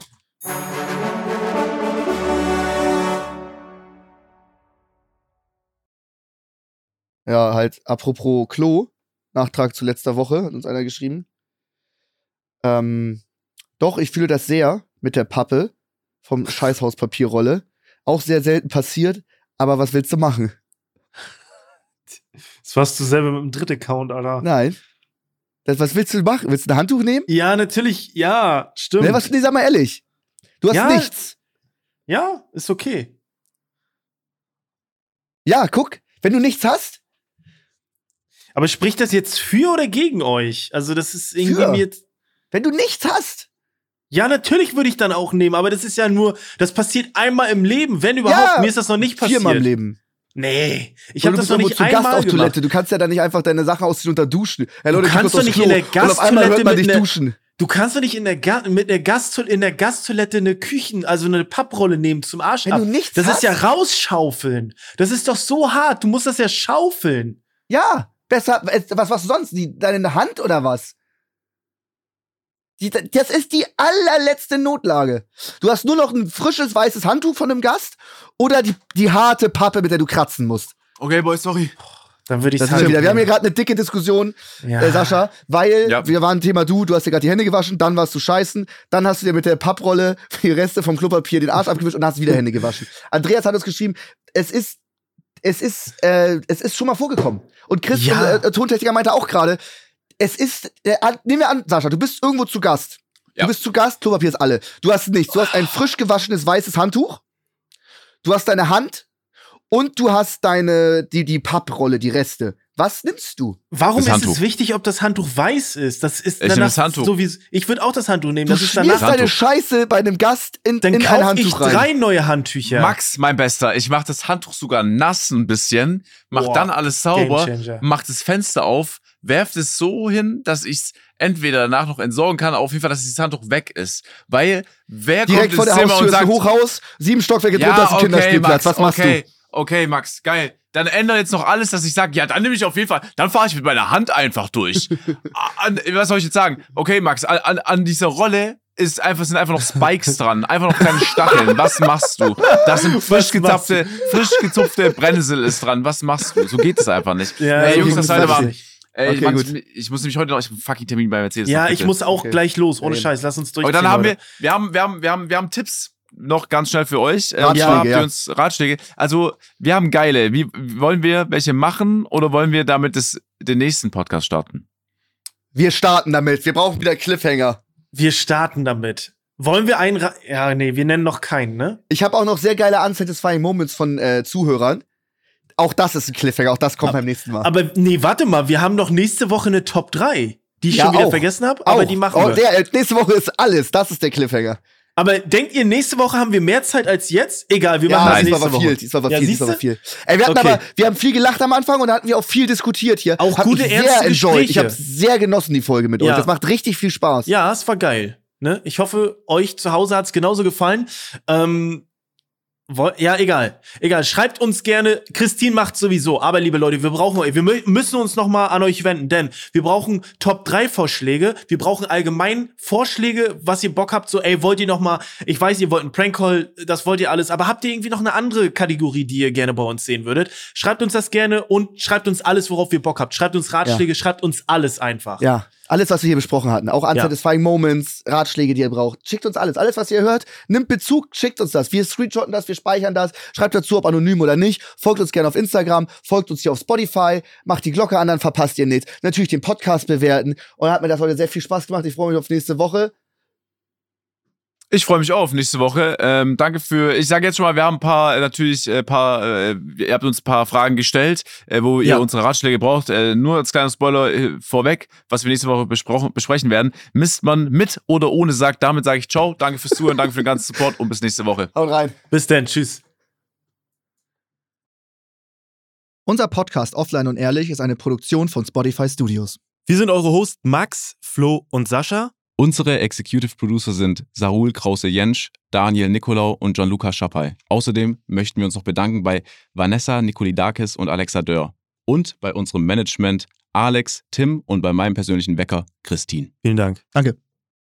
Ja, halt, apropos Klo, Nachtrag zu letzter Woche, hat uns einer geschrieben. Ähm, doch, ich fühle das sehr mit der Pappe vom *laughs* Scheißhauspapierrolle. Auch sehr selten passiert, aber was willst du machen? *laughs* Das warst du selber mit dem dritten Account, Alter. Nein. Das, was willst du machen? Willst du ein Handtuch nehmen? Ja, natürlich, ja, stimmt. Ne, was, nee, sag mal ehrlich. Du hast Ja. nichts. Ja, ist okay. Ja, guck, wenn du nichts hast, Aber spricht das jetzt für oder gegen euch? Also, das ist irgendwie Für. mir jetzt. wenn du nichts hast. Ja, natürlich würde ich dann auch nehmen, aber das ist ja nur, das passiert einmal im Leben, wenn überhaupt. Ja, Mir ist das noch nicht passiert. Viermal im Leben. Nee, ich habe du das noch nicht zu Gast einmal auf gemacht. Toilette. Du kannst ja dann nicht einfach deine Sachen ausziehen und da duschen. Hey, Du Leute, ich kannst doch nicht Klo. in der Gasttoilette mit dich einer- duschen. Du kannst doch nicht in der Ga mit der Gasttoilette, in der Gasttoilette eine Küchen, also eine Papprolle nehmen zum Arsch Wenn ab. du nichts Das hast. ist ja rausschaufeln. Das ist doch so hart. Du musst das ja schaufeln. Ja, besser. Was was sonst? Die, deine Hand oder was? Die, das ist die allerletzte Notlage. Du hast nur noch ein frisches weißes Handtuch von einem Gast oder die, die harte Pappe, mit der du kratzen musst. Okay, Boy, sorry. Dann würde ich wieder. Wir haben hier gerade eine dicke Diskussion, ja. äh, Sascha, weil Ja. wir waren Thema du, du hast dir gerade die Hände gewaschen, dann warst du scheißen, dann hast du dir mit der Papprolle die Reste vom Klopapier den Arsch abgewischt und hast wieder Hände gewaschen. Andreas hat uns geschrieben, es ist es ist, äh, es ist schon mal vorgekommen. Und Chris, Ja. äh, Tontechniker, meinte auch gerade, es ist, äh, an- nehmen wir an, Sascha, du bist irgendwo zu Gast. Ja. Du bist zu Gast, Klopapier ist alle. Du hast nichts. Du hast ein frisch gewaschenes weißes Handtuch. Du hast deine Hand und du hast deine, die, die Papprolle, die Reste. Was nimmst du? Warum Das ist Handtuch. es wichtig, ob das Handtuch weiß ist? Das ist Ich nehme danach das Handtuch. so wie ich würde auch das Handtuch nehmen. Du Das ist schmierst danach. deine Handtuch. Scheiße bei einem Gast in, Dann in ein kaufe ich Handtuch rein. drei neue Handtücher. Max, mein Bester, ich mach das Handtuch sogar nass ein bisschen, mach Boah, dann alles sauber, mach das Fenster auf, werf es so hin, dass ich es entweder danach noch entsorgen kann, auf jeden Fall, dass dieses Handtuch weg ist. Weil wer Direkt vor kommt der ins Zimmer Haustür und sagt, Hochhaus, sieben Stockwerke drunter ist ein okay, Kinderspielplatz. Max, Was machst okay, okay, Max, geil. Dann ändere jetzt noch alles, dass ich sage, ja, dann nehme ich auf jeden Fall, dann fahre ich mit meiner Hand einfach durch. *laughs* an, was soll ich jetzt sagen? Okay, Max, an, an, an dieser Rolle ist einfach, sind einfach noch Spikes dran, einfach noch kleine Stacheln. Was machst du? Das sind frisch gezapfte, frisch gezupfte Brennnessel ist dran. Was machst du? So geht es einfach nicht. Ja, Ey, Jungs, das war. nicht. Ey, Okay, Mann, gut. ich, ich muss nämlich heute noch, ich hab einen fucking Termin bei Mercedes. Ja, noch, ich muss auch Okay. gleich los. Ohne. Scheiß, lass uns durch. Und dann haben wir, wir haben, wir haben, wir haben, wir haben Tipps noch ganz schnell für euch. Äh, und Ratschläge, zwar habt ihr ja. uns Ratschläge. Also, wir haben geile. Wie wollen wir welche machen oder wollen wir damit das, den nächsten Podcast starten? Wir starten damit. Wir brauchen wieder Cliffhanger. Wir starten damit. Wollen wir einen. Ra ja, nee, wir nennen noch keinen, ne? Ich habe auch noch sehr geile unsatisfying Moments von äh, Zuhörern. Auch das ist ein Cliffhanger, auch das kommt beim nächsten Mal. Aber nee, warte mal, wir haben doch nächste Woche eine Top 3, die ich Ja, schon wieder auch. vergessen habe, aber Auch. die machen oh, wir. Der, äh, nächste Woche ist alles. Das ist der Cliffhanger. Aber denkt ihr, nächste Woche haben wir mehr Zeit als jetzt? Egal, wir machen Ja, das nächste war Woche. viel. Diesmal war Ja, viel. Diesmal war viel. Ey, wir hatten Okay. aber, wir haben viel gelacht am Anfang und da hatten wir auch viel diskutiert hier. Auch Hab gute, ernste enjoyed. Ich Gespräche. habe sehr genossen die Folge mit Ja. euch. Das macht richtig viel Spaß. Ja, es war geil. Ne? Ich hoffe, euch zu Hause hat's genauso gefallen. Ähm, ja, egal. Egal. Schreibt uns gerne. Christine macht sowieso. Aber liebe Leute, wir brauchen euch. Wir mü- müssen uns noch mal an euch wenden, denn wir brauchen Top 3 Vorschläge. Wir brauchen allgemein Vorschläge, was ihr Bock habt. So, ey, wollt ihr noch mal, ich weiß, ihr wollt einen Prank Call, das wollt ihr alles, aber habt ihr irgendwie noch eine andere Kategorie, die ihr gerne bei uns sehen würdet? Schreibt uns das gerne und schreibt uns alles, worauf ihr Bock habt. Schreibt uns Ratschläge, schreibt uns alles einfach. Ja, alles, was wir hier besprochen hatten. Auch unsatisfying Moments, Ratschläge, die ihr braucht. Schickt uns alles. Alles, was ihr hört, nimmt Bezug, schickt uns das. Wir screenshotten das, wir speichern das. Schreibt dazu, ob anonym oder nicht. Folgt uns gerne auf Instagram, folgt uns hier auf Spotify, macht die Glocke an, dann verpasst ihr nichts. Natürlich den Podcast bewerten. Und hat mir das heute sehr viel Spaß gemacht. Ich freue mich auf nächste Woche. Ich freue mich auch auf nächste Woche. Ähm, danke für, ich sage jetzt schon mal, wir haben ein paar, äh, natürlich, äh, paar, äh, ihr habt uns ein paar Fragen gestellt, äh, wo Ja. ihr unsere Ratschläge braucht. Äh, nur als kleiner Spoiler äh, vorweg, was wir nächste Woche besprochen, besprechen werden. Misst man mit oder ohne Sack. Damit sage ich ciao, danke fürs Zuhören, danke für den ganzen Support und bis nächste Woche. Haut rein. Bis dann. Tschüss. Unser Podcast Offline und Ehrlich ist eine Produktion von Spotify Studios. Wir sind eure Hosts Max, Flo und Sascha. Unsere Executive Producer sind Sarul Krause-Jensch, Daniel Nicolau und Gianluca Schappay. Außerdem möchten wir uns noch bedanken bei Vanessa Nikolidakis und Alexa Dörr. Und bei unserem Management Alex, Tim und bei meinem persönlichen Wecker Christine. Vielen Dank. Danke.